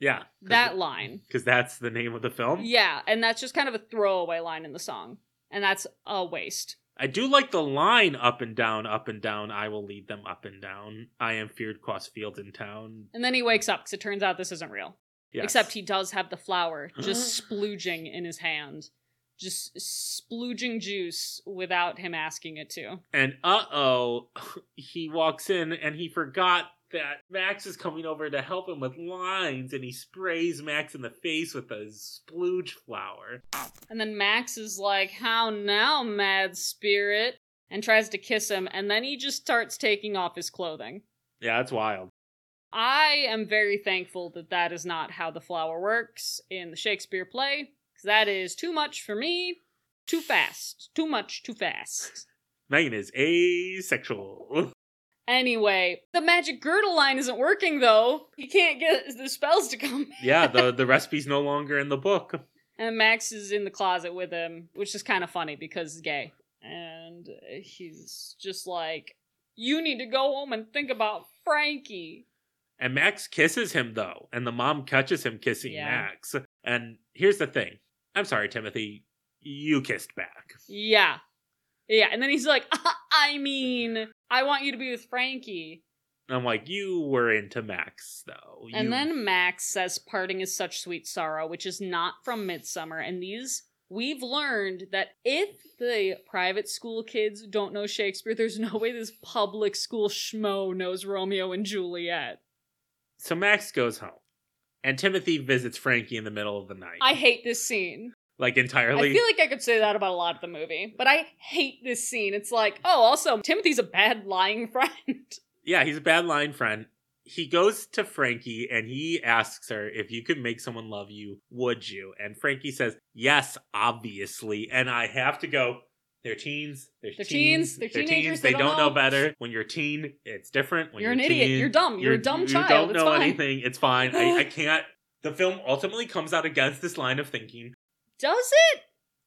Yeah. That line. Because that's the name of the film. Yeah, and that's just kind of a throwaway line in the song. And that's a waste. I do like the line up and down, up and down. I will lead them up and down. I am feared cross fields in town. And then he wakes up because it turns out this isn't real. Yes. Except he does have the flower just splooging in his hand. Just splooging juice without him asking it to. And uh oh, he walks in and he forgot that Max is coming over to help him with lines and he sprays Max in the face with a splooge flower. And then Max is like, How now, mad spirit? And tries to kiss him, and then he just starts taking off his clothing. Yeah, that's wild. I am very thankful that that is not how the flower works in the Shakespeare play, because that is too much for me. Too fast. Too much, too fast. Megan is asexual. Anyway, the magic girdle line isn't working though. He can't get the spells to come. yeah, the, the recipe's no longer in the book. And Max is in the closet with him, which is kind of funny because he's gay. And he's just like, You need to go home and think about Frankie. And Max kisses him though, and the mom catches him kissing Yeah. Max. And here's the thing. I'm sorry, Timothy. You kissed back. Yeah. Yeah. And then he's like, I mean, I want you to be with Frankie. I'm like, you were into Max though. And You- then Max says parting is such sweet sorrow, which is not from Midsummer. And these we've learned that if the private school kids don't know Shakespeare, there's no way this public school schmo knows Romeo and Juliet. So Max goes home, and Timothy visits Frankie in the middle of the night. I hate this scene. Like entirely. I feel like I could say that about a lot of the movie, but I hate this scene. It's like, oh, also, Timothy's a bad lying friend. yeah, he's a bad lying friend. He goes to Frankie and he asks her if you could make someone love you, would you? And Frankie says, "Yes, obviously." And I have to go. They're teens. They're, They're teens. teens, they're teenagers, They, they don't don't know. know. better. When you're a teen, it's different. When You're you're, an idiot. You're dumb. You're a dumb you child. don't It's know fine. anything. It's fine. I, I can't. The film ultimately comes out against this line of thinking. Does it?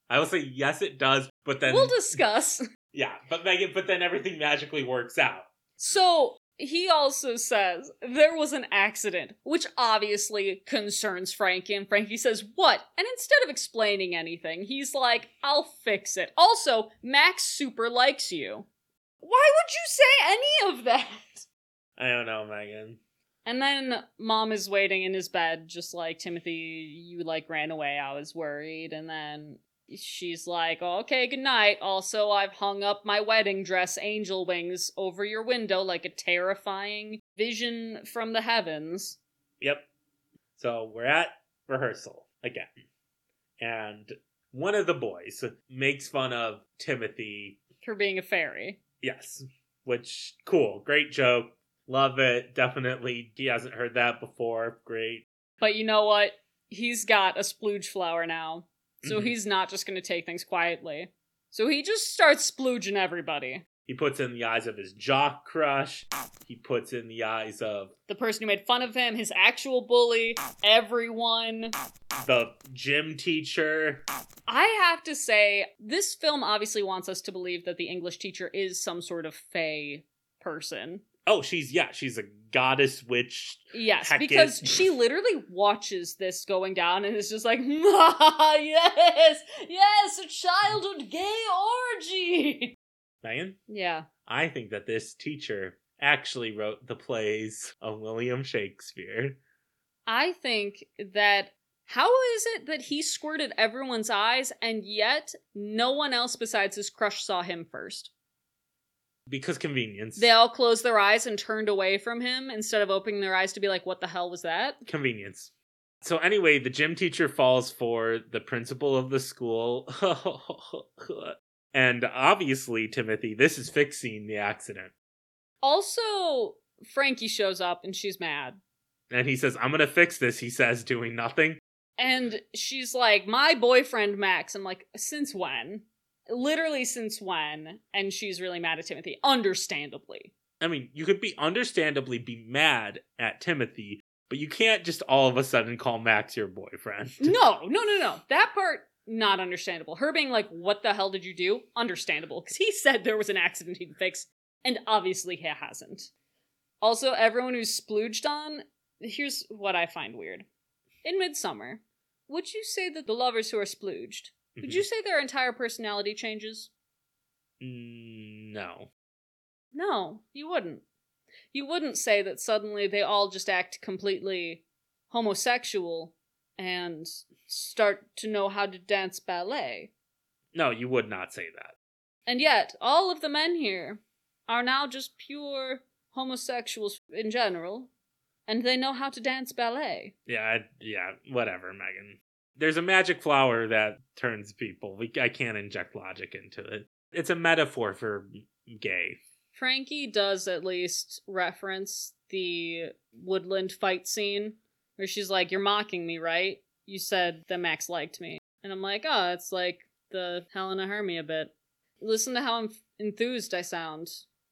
I will say yes, it does, but then we'll discuss. yeah, but Megan, but then everything magically works out. So he also says there was an accident, which obviously concerns Frankie. And Frankie says, What? And instead of explaining anything, he's like, I'll fix it. Also, Max super likes you. Why would you say any of that? I don't know, Megan. And then mom is waiting in his bed, just like Timothy, you like ran away. I was worried. And then she's like, oh, okay, good night. Also, I've hung up my wedding dress, angel wings, over your window like a terrifying vision from the heavens. Yep. So we're at rehearsal again. And one of the boys makes fun of Timothy. For being a fairy. Yes. Which, cool. Great joke. Love it. Definitely. He hasn't heard that before. Great. But you know what? He's got a splooge flower now. So Mhm. he's not just going to take things quietly. So he just starts splooging everybody. He puts in the eyes of his jock crush. He puts in the eyes of The person who made fun of him, his actual bully, everyone. the gym teacher. I have to say, this film obviously wants us to believe that the English teacher is some sort of fey person. Oh, she's, yeah, she's a goddess witch. Yes, because she literally watches this going down and is just like, ah, yes, yes, a childhood gay orgy. Megan? Yeah. I think that this teacher actually wrote the plays of William Shakespeare. I think that how is it that he squirted everyone's eyes and yet no one else besides his crush saw him first? Because convenience. They all closed their eyes and turned away from him instead of opening their eyes to be like, what the hell was that? Convenience. So anyway, the gym teacher falls for the principal of the school. and obviously, Timothy, this is fixing the accident. Also, Frankie shows up and she's mad. And he says, I'm gonna fix this, he says, doing nothing. And she's like, my boyfriend Max. I'm like, since when? Literally, since when? And she's really mad at Timothy. Understandably. I mean, you could be understandably be mad at Timothy, but you can't just all of a sudden call Max your boyfriend. No, no, no, no. That part, not understandable. Her being like, what the hell did you do? Understandable. Because he said there was an accident he'd fix, and obviously he hasn't. Also, everyone who's splooged on, here's what I find weird. In Midsummer, would you say that the lovers who are splooged, would Mhm. you say their entire personality changes? Mm, no. No, you wouldn't. You wouldn't say that suddenly they all just act completely homosexual and start to know how to dance ballet. No, you would not say that. And yet, all of the men here are now just pure homosexuals in general, and they know how to dance ballet. Yeah, I, yeah, whatever, Megan. There's a magic flower that turns people. We, I can't inject logic into it. It's a metaphor for gay. Frankie does at least reference the woodland fight scene where she's like, You're mocking me, right? You said that Max liked me. And I'm like, Oh, it's like the Helena Hermia bit. Listen to how enth- enthused I sound.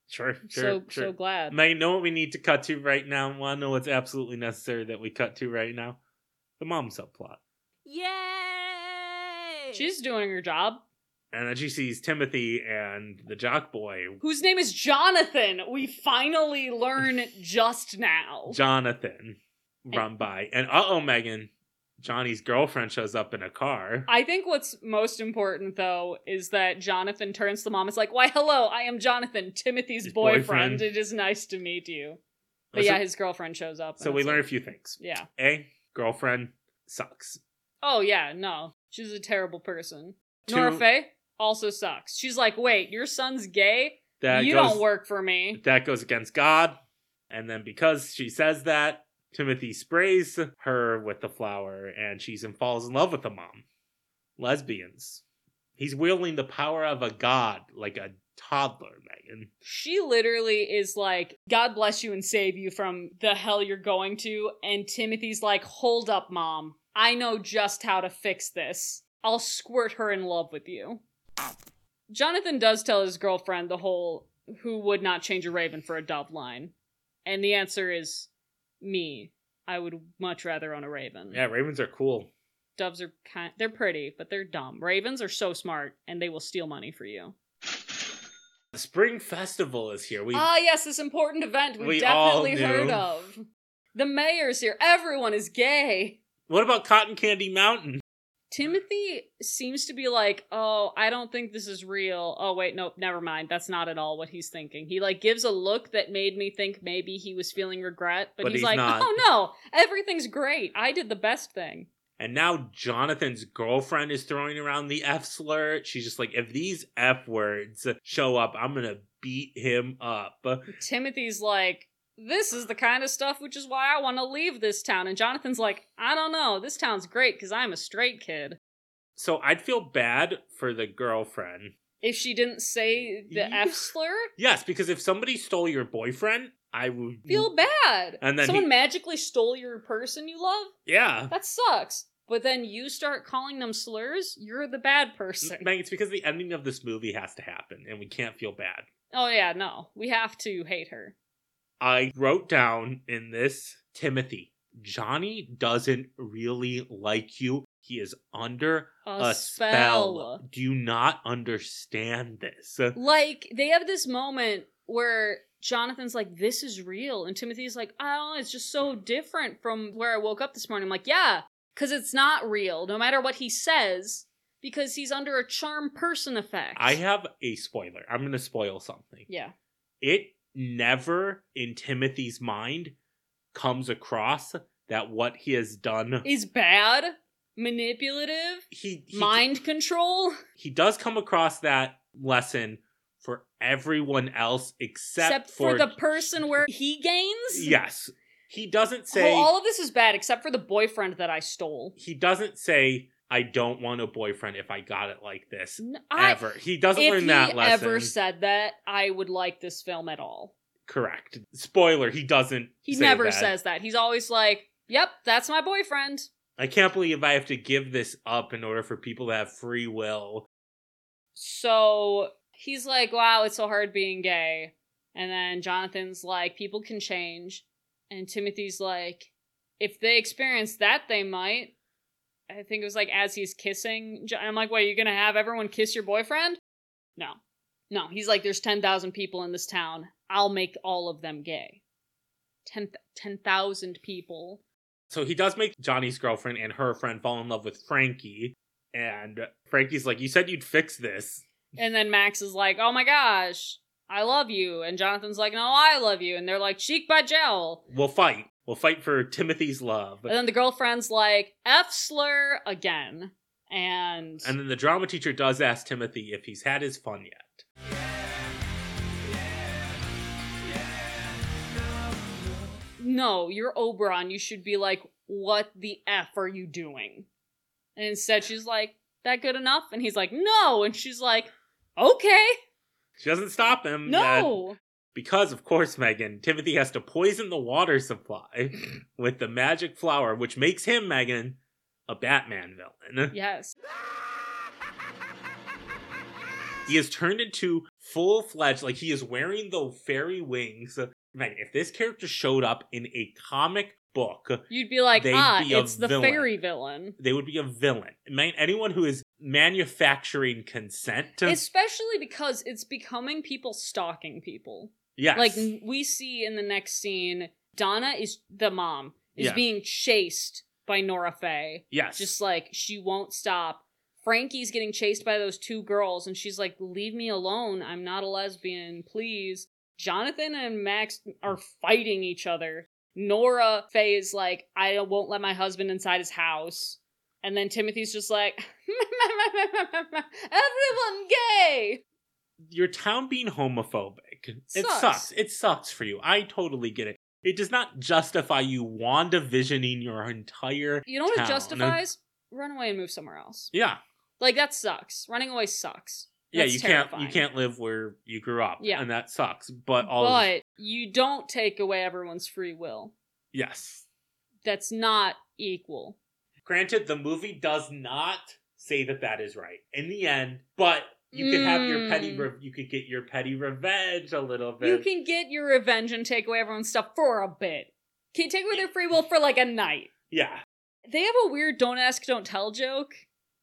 Sure, sure, so sure. so glad. Megan, know what we need to cut to right now? Want to know what's absolutely necessary that we cut to right now? The mom subplot. Yay! She's doing her job. And then she sees Timothy and the jock boy, Whose name is Jonathan. We finally learn just now. Jonathan, run by. And uh oh, Megan, Johnny's girlfriend shows up in a car. I think what's most important though is that Jonathan turns to the mom. It's like, "Why, hello, I am Jonathan, Timothy's His boyfriend. boyfriend. It is nice to meet you." But So- yeah, his girlfriend shows up. So we it's learn a few things. Yeah. A, girlfriend sucks. Oh yeah, no, she's a terrible person. Two- Nora Faye also sucks. She's like, "Wait, your son's gay? That you goes, don't work for me." That goes against God. And then because she says that, Timothy sprays her with the flower and she's falls in love with the mom. Lesbians. He's wielding the power of a god like a toddler, Megan. She literally is like, God bless you and save you from the hell you're going to. And Timothy's like, Hold up, mom. I know just how to fix this. I'll squirt her in love with you. Jonathan does tell his girlfriend the whole who would not change a raven for a dove line. And the answer is me. I would much rather own a raven. Yeah, ravens are cool. Doves are kind they're pretty, but they're dumb. Ravens are so smart and they will steal money for you. The spring festival is here. We Ah, yes, this important event we've We definitely heard of. The mayor's here. Everyone is gay. What about Cotton Candy Mountain? Timothy seems to be like, oh, I don't think this is real. Oh, wait, nope, never mind. That's not at all what he's thinking. He like gives a look that made me think maybe he was feeling regret, but, But he's, he's like, not. oh no, everything's great. I did the best thing. And now Jonathan's girlfriend is throwing around the F slur. She's just like, if these F words show up, I'm gonna beat him up. Timothy's like, this is the kind of stuff which is why I want to leave this town. And Jonathan's like, I don't know. This town's great because I'm a straight kid. So I'd feel bad for the girlfriend. If she didn't say the Yeah. F slur, Yes, because if somebody stole your boyfriend, I would feel bad. And then Someone he- magically stole your person you love? Yeah. That sucks. But then you start calling them slurs, you're the bad person. Meg, it's because the ending of this movie has to happen, and we can't feel bad. Oh, yeah, no. We have to hate her. I wrote down in this Timothy, Johnny doesn't really like you. He is under A, a spell. Do you not understand this? Like, they have this moment where Jonathan's like, this is real. And Timothy's like, oh, it's just so different from where I woke up this morning. I'm like, yeah, because it's not real, no matter what he says, because he's under a charm person effect. I have a spoiler. I'm going to spoil something. Yeah. It never in Timothy's mind comes across that what he has done Is bad, manipulative, he, he mind control, he does come across that lesson for everyone else except, except for the person where he gains? yes he doesn't say all of this is bad except for the boyfriend that I stole. he doesn't say i don't want a boyfriend if i got it like this I- ever he doesn't learn that lesson If he ever said that, I would like this film at all. correct spoiler he doesn't He say never that. says that. He's always like, "Yep, that's my boyfriend." i can't believe i have to give this up in order for people to have free will So he's like, "Wow, it's so hard being gay." And then Jonathan's like, "People can change." And Timothy's like, "If they experience that, they might." I think it was like as he's kissing. I'm like, "What? You're gonna have everyone kiss your boyfriend?" No, no. He's like, "There's ten thousand people in this town. I'll make all of them gay." Ten ten thousand people. So he does make Johnny's girlfriend and her friend fall in love with Frankie. And Frankie's like, You said you'd fix this. And then Max is like, "Oh my gosh, I love you," and Jonathan's like, "No, I love you," and they're like, "Cheek by jowl. We'll fight. We'll fight for Timothy's love. And then the girlfriend's like, "F slur again," and And then the drama teacher does ask Timothy if he's had his fun yet. no, you're Oberon. You should be like, "What the f are you doing?" And instead, she's like, "That good enough?" And he's like, "No," and she's like, "Okay, She doesn't stop him. no." Because, of course, Megan, Timothy has to poison the water supply with the magic flower, which makes him, Megan, a Batman villain. Yes. He is turned into full fledged, like he is wearing the fairy wings. Megan, if this character showed up in a comic book, You'd be like, They'd "Ah, be a it's the villain. fairy villain." they would be a villain. Man, anyone who is manufacturing consent, Especially because it's becoming people stalking people. Yes, Like we see in the next scene, Donna is the mom is Yeah. being chased by Nora Faye. yes, Just like she won't stop. Frankie's getting chased by those two girls, and she's like, "Leave me alone. I'm not a lesbian, please." Jonathan and Max are fighting each other. Nora Faye is like, "I won't let my husband inside his house," and then Timothy's just like, "Everyone gay." your town being homophobic. It Sucks. sucks. It sucks for you. I totally get it. It does not justify you WandaVisioning your entire. You know what town. it justifies? Run away and move somewhere else. Yeah, Like that sucks. Running away sucks. yeah. That's You can't. You can't live where you grew up. Yeah. and that sucks. But all. But you don't take away everyone's free will. yes. That's not equal. Granted, the movie does not say that that is right in the end, but you could have your petty. Mm. Re- you could get your petty revenge a little bit. You can get your revenge and take away everyone's stuff for a bit. Can you take away their free will for like a night? yeah, They have a weird don't ask, don't tell joke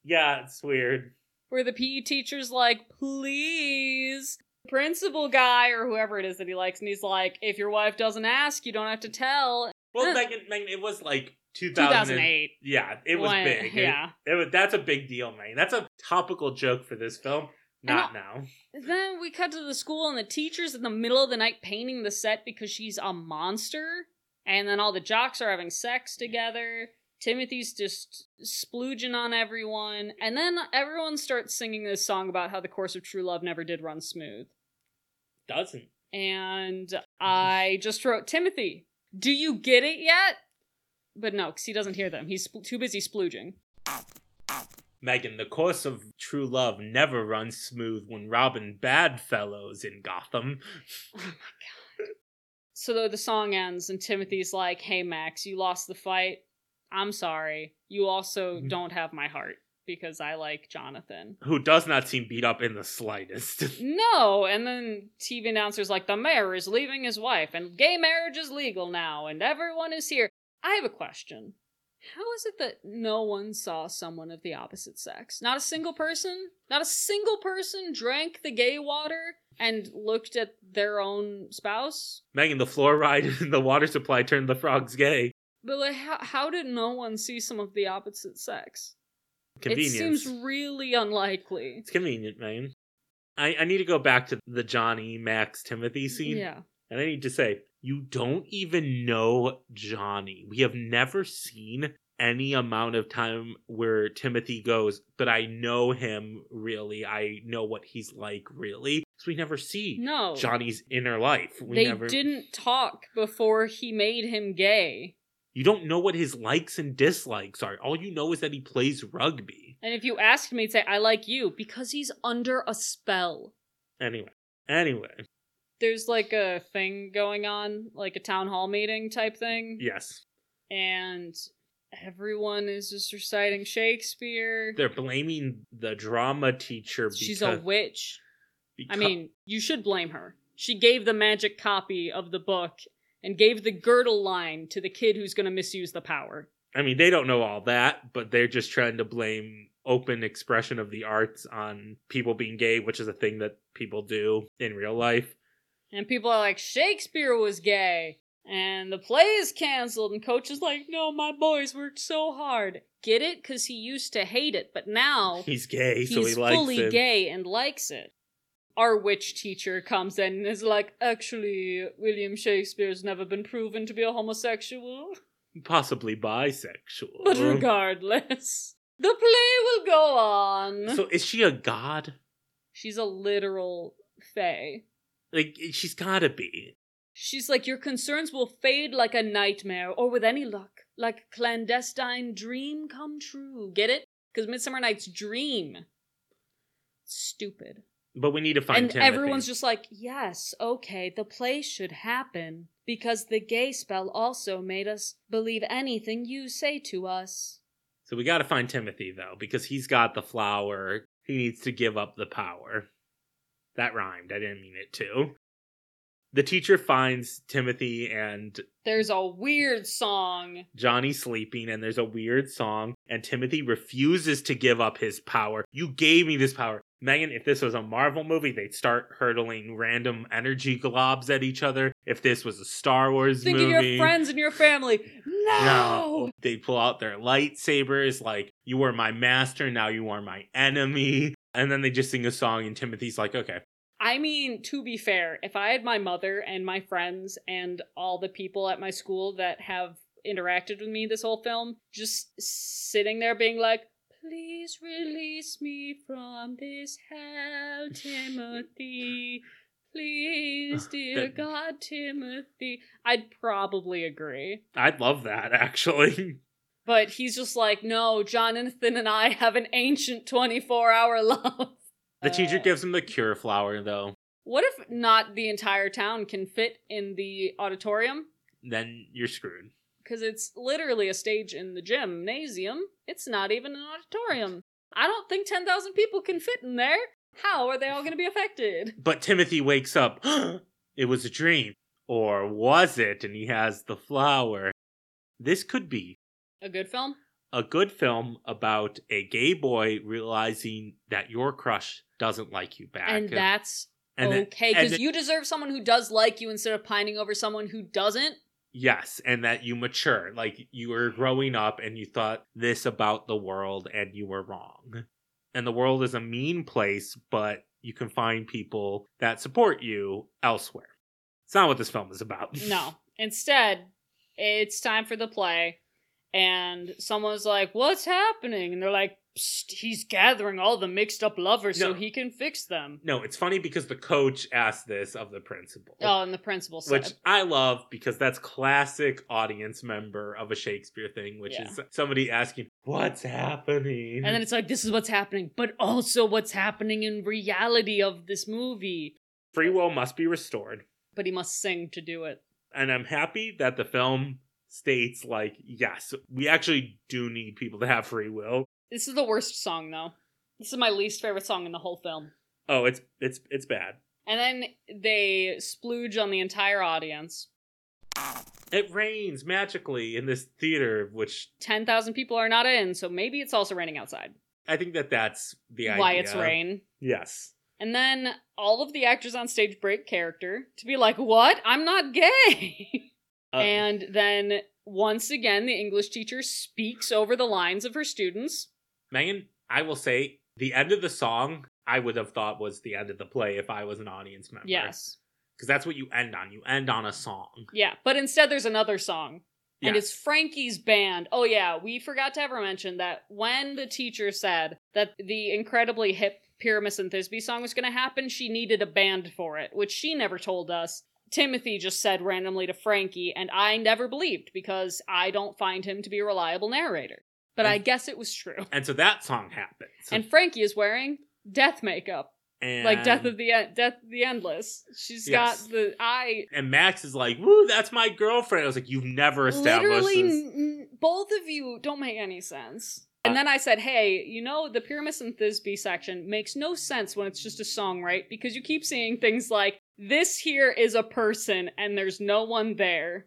yeah. It's weird. where the PE teacher's like, please. Principal guy or whoever it is that he likes, and he's like, if your wife doesn't ask, you don't have to tell. Well. Megan, Megan, it was like 2000 2008. Yeah, it was When- big. It- Yeah. It, was, that's a big deal, man. That's a topical joke for this film. Not now. Then we cut to the school, and the teacher's in the middle of the night painting the set because she's a monster. And then all the jocks are having sex together. Timothy's just splooging on everyone. And then everyone starts singing this song about how the course of true love never did run smooth. Doesn't. And I just wrote, Timothy, do you get it yet? But no, because he doesn't hear them. He's spl- too busy splooging. Megan, the course of true love never runs smooth when Robin Badfellow's in Gotham. Oh my god. So the, the song ends, and Timothy's like, Hey, Max, you lost the fight. I'm sorry. You also Mhm. don't have my heart because I like Jonathan. Who does not seem beat up in the slightest. No, and then TV announcer's like, The mayor is leaving his wife, and gay marriage is legal now, and everyone is here. I have a question. How is it that no one saw someone of the opposite sex? Not a single person? Not a single person drank the gay water and looked at their own spouse? Megan, the fluoride in the water supply turned the frogs gay. But like, how, how did no one see some of the opposite sex? Convenience. It seems really unlikely. It's convenient, Megan. I, I need to go back to the Johnny, Max, Timothy scene. Yeah. And I need to say, you don't even know Johnny. We have never seen any amount of time where Timothy goes, but I know him really. I know what he's like really. So we never see No. Johnny's inner life. We they never didn't talk before he made him gay. You don't know what his likes and dislikes are. All you know is that he plays rugby. And if you asked me, I'd say, I like you because he's under a spell. Anyway. Anyway. There's like a thing going on, like a town hall meeting type thing. Yes. And everyone is just reciting Shakespeare. They're blaming the drama teacher because She's a witch. I mean, you should blame her. She gave the magic copy of the book and gave the girdle line to the kid who's going to misuse the power. I mean, they don't know all that, but they're just trying to blame open expression of the arts on people being gay, which is a thing that people do in real life. And people are like, Shakespeare was gay. And the play is canceled. And coach is like, no, my boys worked so hard. Get it? Because he used to hate it. But now He's gay, so he's he likes fully it. gay and likes it. Our witch teacher comes in and is like, actually, William Shakespeare's never been proven to be a homosexual. Possibly bisexual. But regardless, the play will go on. so is she a god? She's a literal fae. Like she's gotta be. She's like, Your concerns will fade like a nightmare, or with any luck, like a clandestine dream come true. Get it? Because Midsummer Night's dream. Stupid. But we need to find and Timothy. everyone's just like, Yes, okay, the play should happen. Because the gay spell also made us believe anything you say to us. So we gotta find Timothy though, because he's got the flower. He needs to give up the power. That rhymed. I didn't mean it to. The teacher finds Timothy and There's a weird song. Johnny sleeping, and there's a weird song, and Timothy refuses to give up his power. You gave me this power. Megan, if this was a Marvel movie, they'd start hurtling random energy globs at each other. If this was a Star Wars Think movie. of your friends and your family. No! No. They pull out their lightsabers like, you were my master, now you are my enemy. And then they just sing a song, and Timothy's like, okay. I mean, to be fair, if I had my mother and my friends and all the people at my school that have interacted with me this whole film, just sitting there being like, Please release me from this hell, Timothy. Please, dear God, Timothy. I'd probably agree. I'd love that actually. But he's just like, no, Jonathan and I have an ancient 24 hour love. The teacher Uh, gives him the cure flower though. What if not the entire town can fit in the auditorium? Then you're screwed. Because it's literally a stage in the gymnasium. It's not even an auditorium. I don't think 10,000 people can fit in there. How are they all going to be affected? But Timothy wakes up. it was a dream. Or was it? And he has the flower. This could be A good film? a good film about a gay boy realizing that your crush doesn't like you back. And that's and okay, because you deserve someone who does like you instead of pining over someone who doesn't. Yes, and that you mature. Like you were growing up and you thought this about the world and you were wrong. And the world is a mean place, but you can find people that support you elsewhere. It's not what this film is about. No. Instead, it's time for the play, and someone's like, What's happening? And they're like, he's gathering all the mixed up lovers so he can fix them. No, it's funny because the coach asked this of the principal. Oh, and the principal said, Which I love because that's classic audience member of a Shakespeare thing, which Yeah. is somebody asking, What's happening? And then it's like, This is what's happening, but also what's happening in reality of this movie. Free will must be restored. But he must sing to do it. and I'm happy that the film states like, yes, we actually do need people to have free will. This is the worst song, though. This is my least favorite song in the whole film. Oh, it's it's it's bad. And then they splooge on the entire audience. It rains magically in this theater, which 10,000 people are not in, so maybe it's also raining outside. I think that that's the idea. Why it's rain. Yes. And then all of the actors on stage break character to be like, What? I'm not gay. Uh, and then once again, the English teacher speaks over the lines of her students. Megan, I will say the end of the song I would have thought was the end of the play if I was an audience member. Yes. Because that's what you end on. You end on a song. Yeah. But instead, there's another song. And it's Frankie's band. Oh, yeah. We forgot to ever mention that when the teacher said that the incredibly hip Pyramus and Thisbe song was going to happen, she needed a band for it, which she never told us. Timothy just said randomly to Frankie, and I never believed because I don't find him to be a reliable narrator. But I guess it was true. And so that song happens. And Frankie is wearing death makeup, And- like Death of the En- Death of the Endless. She's Yes. got the eye. And Max is like, "Woo, that's my girlfriend." I was like, "You've never established Literally, this." n- n- both of you don't make any sense. And Uh, then I said, hey, you know, the Pyramus and Thisbe section makes no sense when it's just a song, right? Because you keep seeing things like, this here is a person and there's no one there.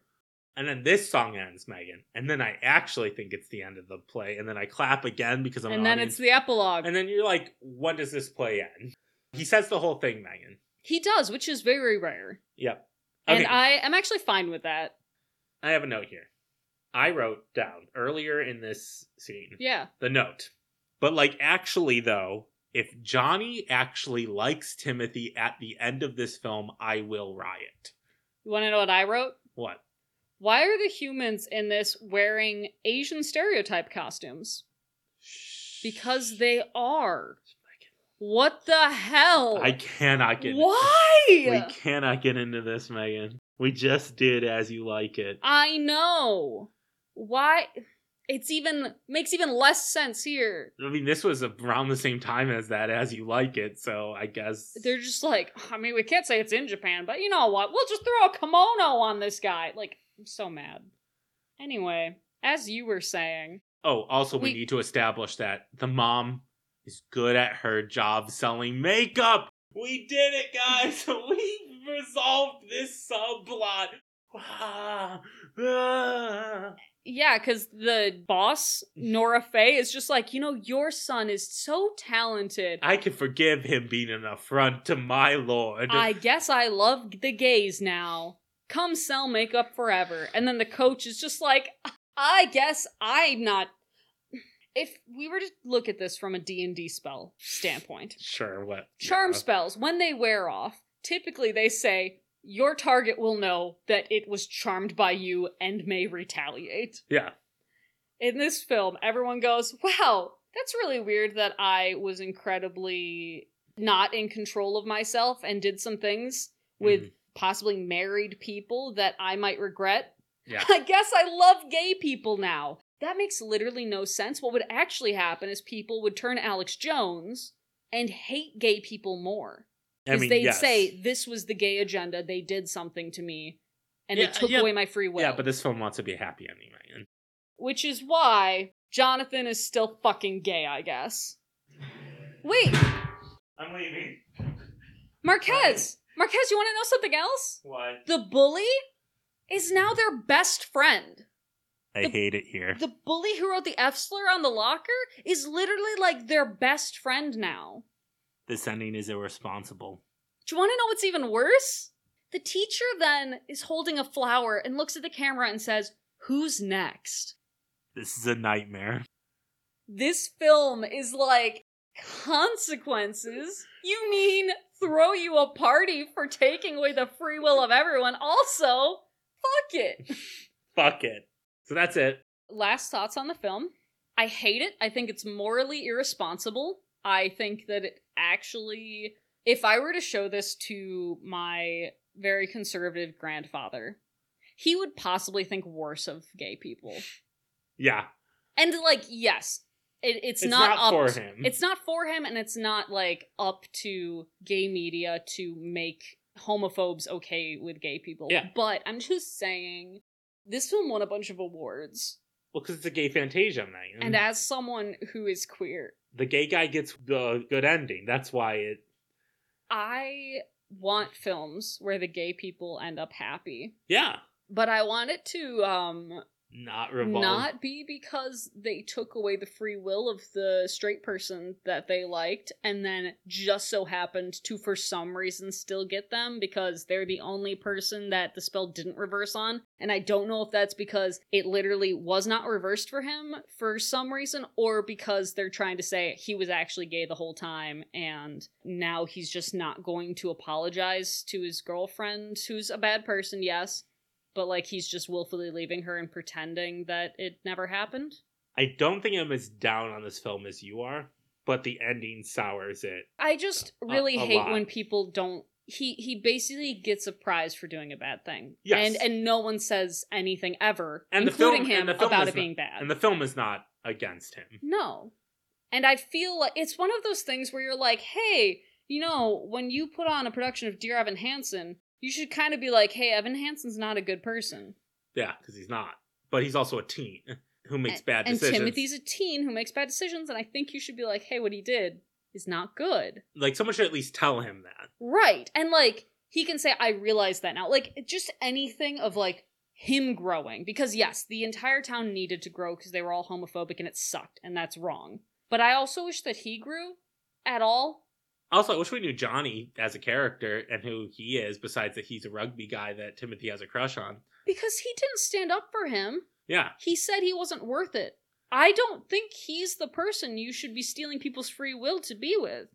And then this song ends, Megan. And then I actually think it's the end of the play. And then I clap again because I'm and an then audience- it's the epilogue. And then you're like, when does this play end? He says the whole thing, Megan. he does, which is very rare. Yep. And I am actually fine with that. I have a note here. I wrote down earlier in this scene Yeah. the note. But like actually though, if Johnny actually likes Timothy at the end of this film, I will riot. You want to know what I wrote? What? Why are the humans in this wearing Asian stereotype costumes? Because they are. What the hell? I cannot get Why? We cannot get into this, Megan. We just did as you like it. I know. Why? It's even makes even less sense here. I mean, this was around the same time as that, as you like it. So I guess They're just like, I mean, we can't say it's in Japan, but you know what? We'll just throw a kimono on this guy. Like, I'm so mad. Anyway, as you were saying, Oh, also, we, We- need to establish that the mom is good at her job selling makeup. We did it, guys. we resolved this subplot. Ah, ah. Yeah, because the boss, Nora Faye, is just like, you know, your son is so talented. I can forgive him being an affront to my lord. I guess I love the gays now. Come sell makeup forever. And then the coach is just like, I guess I'm not. If we were to look at this from a D&D spell standpoint, Sure, what? charm yeah. spells, when they wear off, typically they say, your target will know that it was charmed by you and may retaliate. Yeah. In this film, everyone goes, wow, that's really weird that I was incredibly not in control of myself and did some things with Mhm. possibly married people that I might regret. Yeah. I guess I love gay people now. That makes literally no sense. What would actually happen is people would turn Alex Jones and hate gay people more. I Because mean, they'd yes. say, this was the gay agenda, they did something to me, and Yeah, they took yeah. away my free will. Yeah, but this film wants to be a happy ending, man. Which is why Jonathan is still fucking gay, I guess. Wait, I'm leaving. Marquez! Marquez, you want to know something else? What? The bully is now their best friend. I The- hate it here. The bully who wrote the F slur on the locker is literally like their best friend now. This ending is irresponsible. Do you want to know what's even worse? The teacher then is holding a flower and looks at the camera and says, Who's next? This is a nightmare. This film is like consequences. You mean throw you a party for taking away the free will of everyone? Also, fuck it. Fuck it. So that's it. last thoughts on the film. I hate it. I think it's morally irresponsible. I think that it actually, if I were to show this to my very conservative grandfather, he would possibly think worse of gay people. Yeah. And like, yes, it, it's, It's not, not up for to- him. It's not for him, and it's not like up to gay media to make homophobes okay with gay people. Yeah. But I'm just saying, this film won a bunch of awards. Well, because it's a gay Fantasia night. And as someone who is queer, the gay guy gets the good ending. That's why it. I want films where the gay people end up happy. Yeah. But I want it to um Not revolve. not be because they took away the free will of the straight person that they liked and then just so happened to for some reason still get them because they're the only person that the spell didn't reverse on and I don't know if that's because it literally was not reversed for him for some reason or because they're trying to say he was actually gay the whole time and now he's just not going to apologize to his girlfriend who's a bad person yes but like he's just willfully leaving her and pretending that it never happened. I don't think I'm as down on this film as you are, but the ending sours it. I just really a hate lot. when people don't he he basically gets a prize for doing a bad thing. Yes. And and no one says anything ever, And the including film- him and the film about it not- being bad. And the film is not against him. No. And I feel like it's one of those things where you're like, hey, you know, when you put on a production of Dear Evan Hansen, you should kind of be like, hey, Evan Hansen's not a good person. Yeah, because he's not. But he's also a teen who makes and, bad and decisions. Timothy's a teen who makes bad decisions, and I think you should be like, hey, what he did is not good. like someone should at least tell him that. Right. And like he can say, I realize that now. Like just anything of like him growing. Because yes, the entire town needed to grow because they were all homophobic and it sucked, and that's wrong. But I also wish that he grew at all. Also, I wish we knew Johnny as a character and who he is, besides that he's a rugby guy that Timothy has a crush on. Because he didn't stand up for him. Yeah, He said he wasn't worth it. I don't think he's the person you should be stealing people's free will to be with.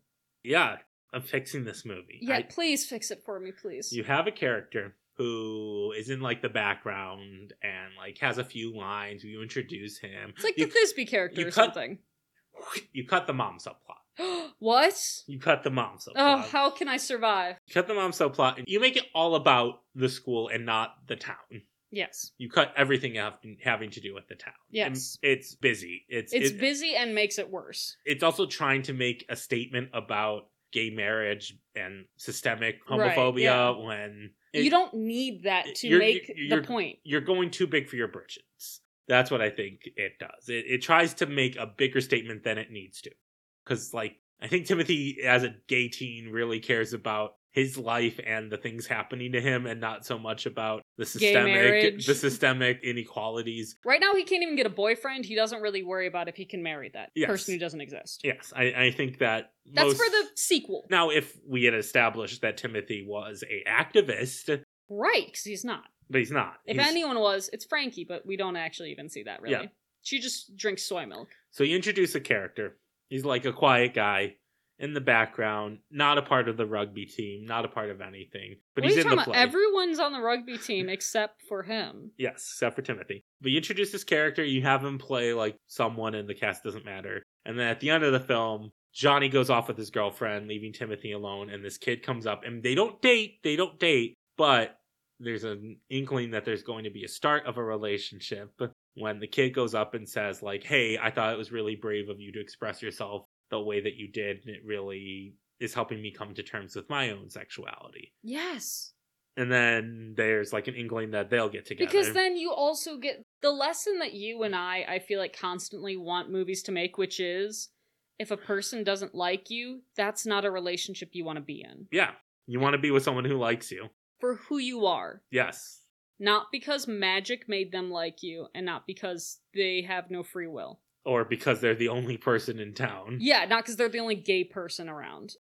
yeah. I'm fixing this movie. Yeah, I- please fix it for me, please. you have a character who is in like the background and like has a few lines. You introduce him. it's like you, the Thisbe character or cut- something. you cut the mom subplot. what? You cut the mom subplot. Oh, how can I survive? You cut the mom subplot. And you make it all about the school and not the town. Yes. You cut everything having to do with the town. Yes. And it's busy. It's It's it- busy and makes it worse. it's also trying to make a statement about gay marriage and systemic Right, homophobia yeah. when it- you don't need that to You're- make you're- the you're- point. you're going too big for your britches. That's what I think it does. It, it tries to make a bigger statement than it needs to. Because, like, I think Timothy, as a gay teen, really cares about his life and the things happening to him, and not so much about the systemic, the systemic inequalities. Right now, he can't even get a boyfriend. He doesn't really worry about if he can marry that Yes. person who doesn't exist. Yes, I, I think that That's most- for the sequel. Now, if we had established that Timothy was a activist, Right, because he's not. but he's not. If He's- anyone was, it's Frankie, but we don't actually even see that really. Yeah. She just drinks soy milk. So you introduce a character. He's like a quiet guy in the background, not a part of the rugby team, not a part of anything. But what he's in the play. Everyone's on the rugby team except for him. Yes, except for Timothy. But you introduce this character, you have him play like someone in the cast doesn't matter. And then at the end of the film, Johnny goes off with his girlfriend, leaving Timothy alone, and this kid comes up, and they don't date, they don't date, but there's an inkling that there's going to be a start of a relationship when the kid goes up and says, like, hey, I thought it was really brave of you to express yourself the way that you did, and it really is helping me come to terms with my own sexuality. Yes. And then there's like an inkling that they'll get together. Because then you also get the lesson that you and I, I feel like, constantly want movies to make, which is if a person doesn't like you, that's not a relationship you want to be in. yeah, you want to be with someone who likes you. For who you are. Yes. Not because magic made them like you, and not because they have no free will. Or because they're the only person in town. Yeah, not because they're the only gay person around.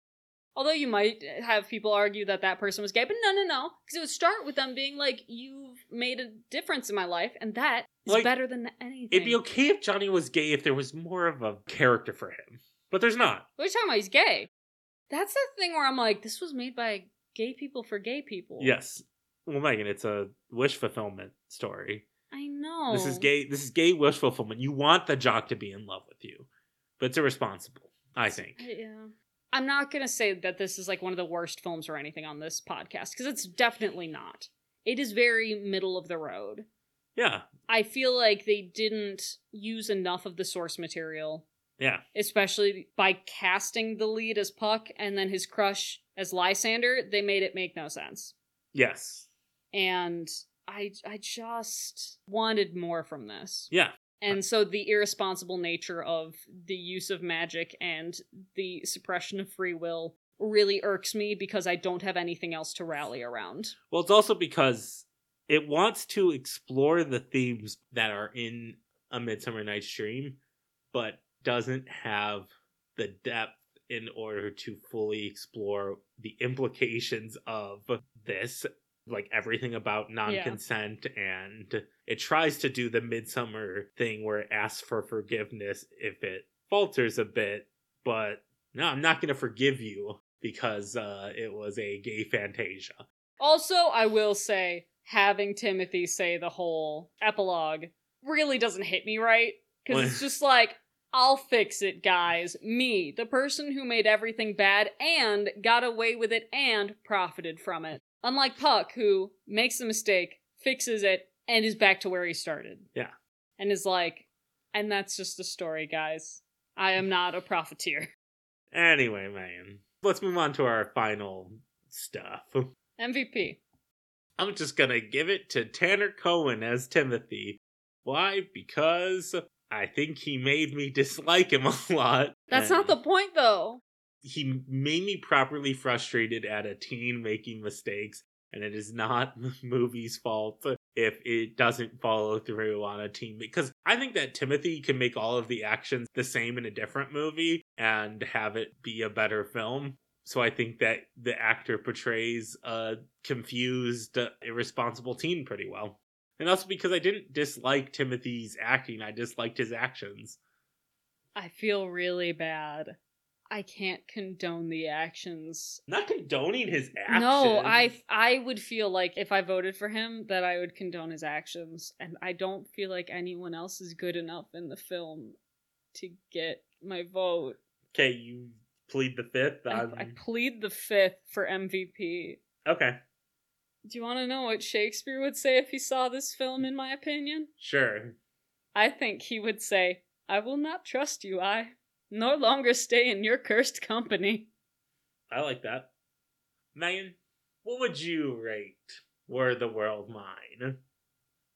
Although you might have people argue that that person was gay, but no, no, no. Because it would start with them being like, you've made a difference in my life, and that is Like, better than anything. It'd be okay if Johnny was gay if there was more of a character for him. But there's not. What are you talking about? He's gay. That's the thing where I'm like, this was made by gay people for gay people. Yes. Well, Megan, it's a wish fulfillment story. I know. This is gay. This is gay wish fulfillment. You want the jock to be in love with you, but it's irresponsible. I think. Uh, yeah. I'm not going to say that this is like one of the worst films or anything on this podcast, because it's definitely not. It is very middle of the road. Yeah. I feel like they didn't use enough of the source material, Yeah. especially by casting the lead as Puck and then his crush as Lysander. They made it make no sense. Yes. And I, I just wanted more from this. Yeah. And so the irresponsible nature of the use of magic and the suppression of free will really irks me because I don't have anything else to rally around. Well, it's also because it wants to explore the themes that are in A Midsummer Night's Dream, but doesn't have the depth in order to fully explore the implications of this. Like everything about non consent, and it tries to do the midsummer thing where it asks for forgiveness if it falters a bit, but no, I'm not going to forgive you because uh, it was a gay fantasia. Also, I will say, having Timothy say the whole epilogue really doesn't hit me right. Because it's just like, I'll fix it, guys. Me, the person who made everything bad and got away with it and profited from it. Unlike Puck, who makes a mistake, fixes it, and is back to where he started. Yeah. And is like, and that's just a story, guys. I am not a profiteer. Anyway, man, let's move on to our final stuff. MVP. I'm just gonna give it to Tanner Cohen as Timothy. Why? Because I think he made me dislike him a lot. That's not the point, though. He made me properly frustrated at a teen making mistakes, and it is not the movie's fault if it doesn't follow through on a teen. Because I think that Timothy can make all of the actions the same in a different movie and have it be a better film. So I think that the actor portrays a confused, uh, irresponsible teen pretty well. And also because I didn't dislike Timothy's acting, I disliked his actions. I feel really bad. I can't condone the actions. Not condoning his actions. No, I I would feel like if I voted for him that I would condone his actions and I don't feel like anyone else is good enough in the film to get my vote. Okay, you plead the fifth. I, Um, I plead the fifth for MVP. okay, Do you want to know what Shakespeare would say if he saw this film in my opinion? sure. I think he would say, "I will not trust you, I nor longer stay in your cursed company." I like that. Megan, what would you rate Were the World Mine?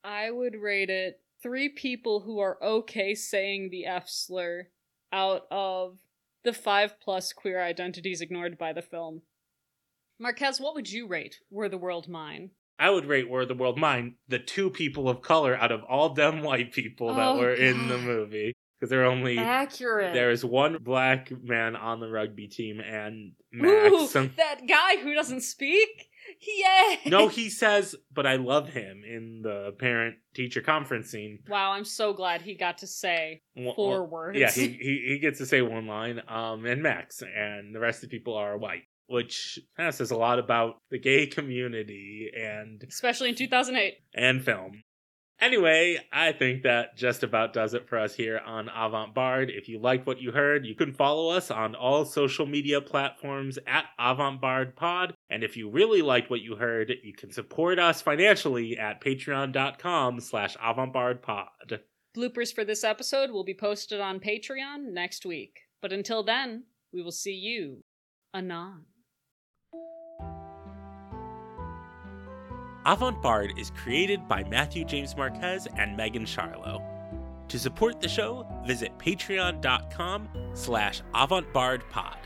I would rate it three people who are okay saying the F slur out of the five plus queer identities ignored by the film. Marquez, what would you rate Were the World Mine? I would rate Were the World Mine the two people of color out of all them white people that Oh, were in the movie. Because there are only Accurate. there is one black man on the rugby team and Ooh, Max. um, that guy who doesn't speak? Yay! no, he says, but I love him in the parent teacher conference scene. Wow, I'm so glad he got to say One- four words. Yeah, he, he he gets to say one line, um, and Max, and the rest of the people are white, which kind of says a lot about the gay community and Especially in 2008. and film. Anyway, I think that just about does it for us here on Avant Bard. If you liked what you heard, you can follow us on all social media platforms at Avant Bard Pod. And if you really liked what you heard, you can support us financially at patreon.com slash avantbardpod. Bloopers for this episode will be posted on Patreon next week. But until then, we will see you anon. Avant Bard is created by Matthew James Marquez and Megan Charlo. To support the show, visit patreon.com slash avantbardpod.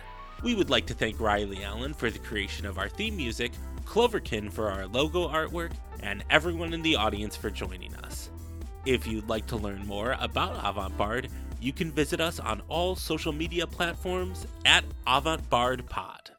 We would like to thank Riley Allen for the creation of our theme music, Cloverkin for our logo artwork, and everyone in the audience for joining us. If you'd like to learn more about Avant Bard, you can visit us on all social media platforms at Avant Bard Pod.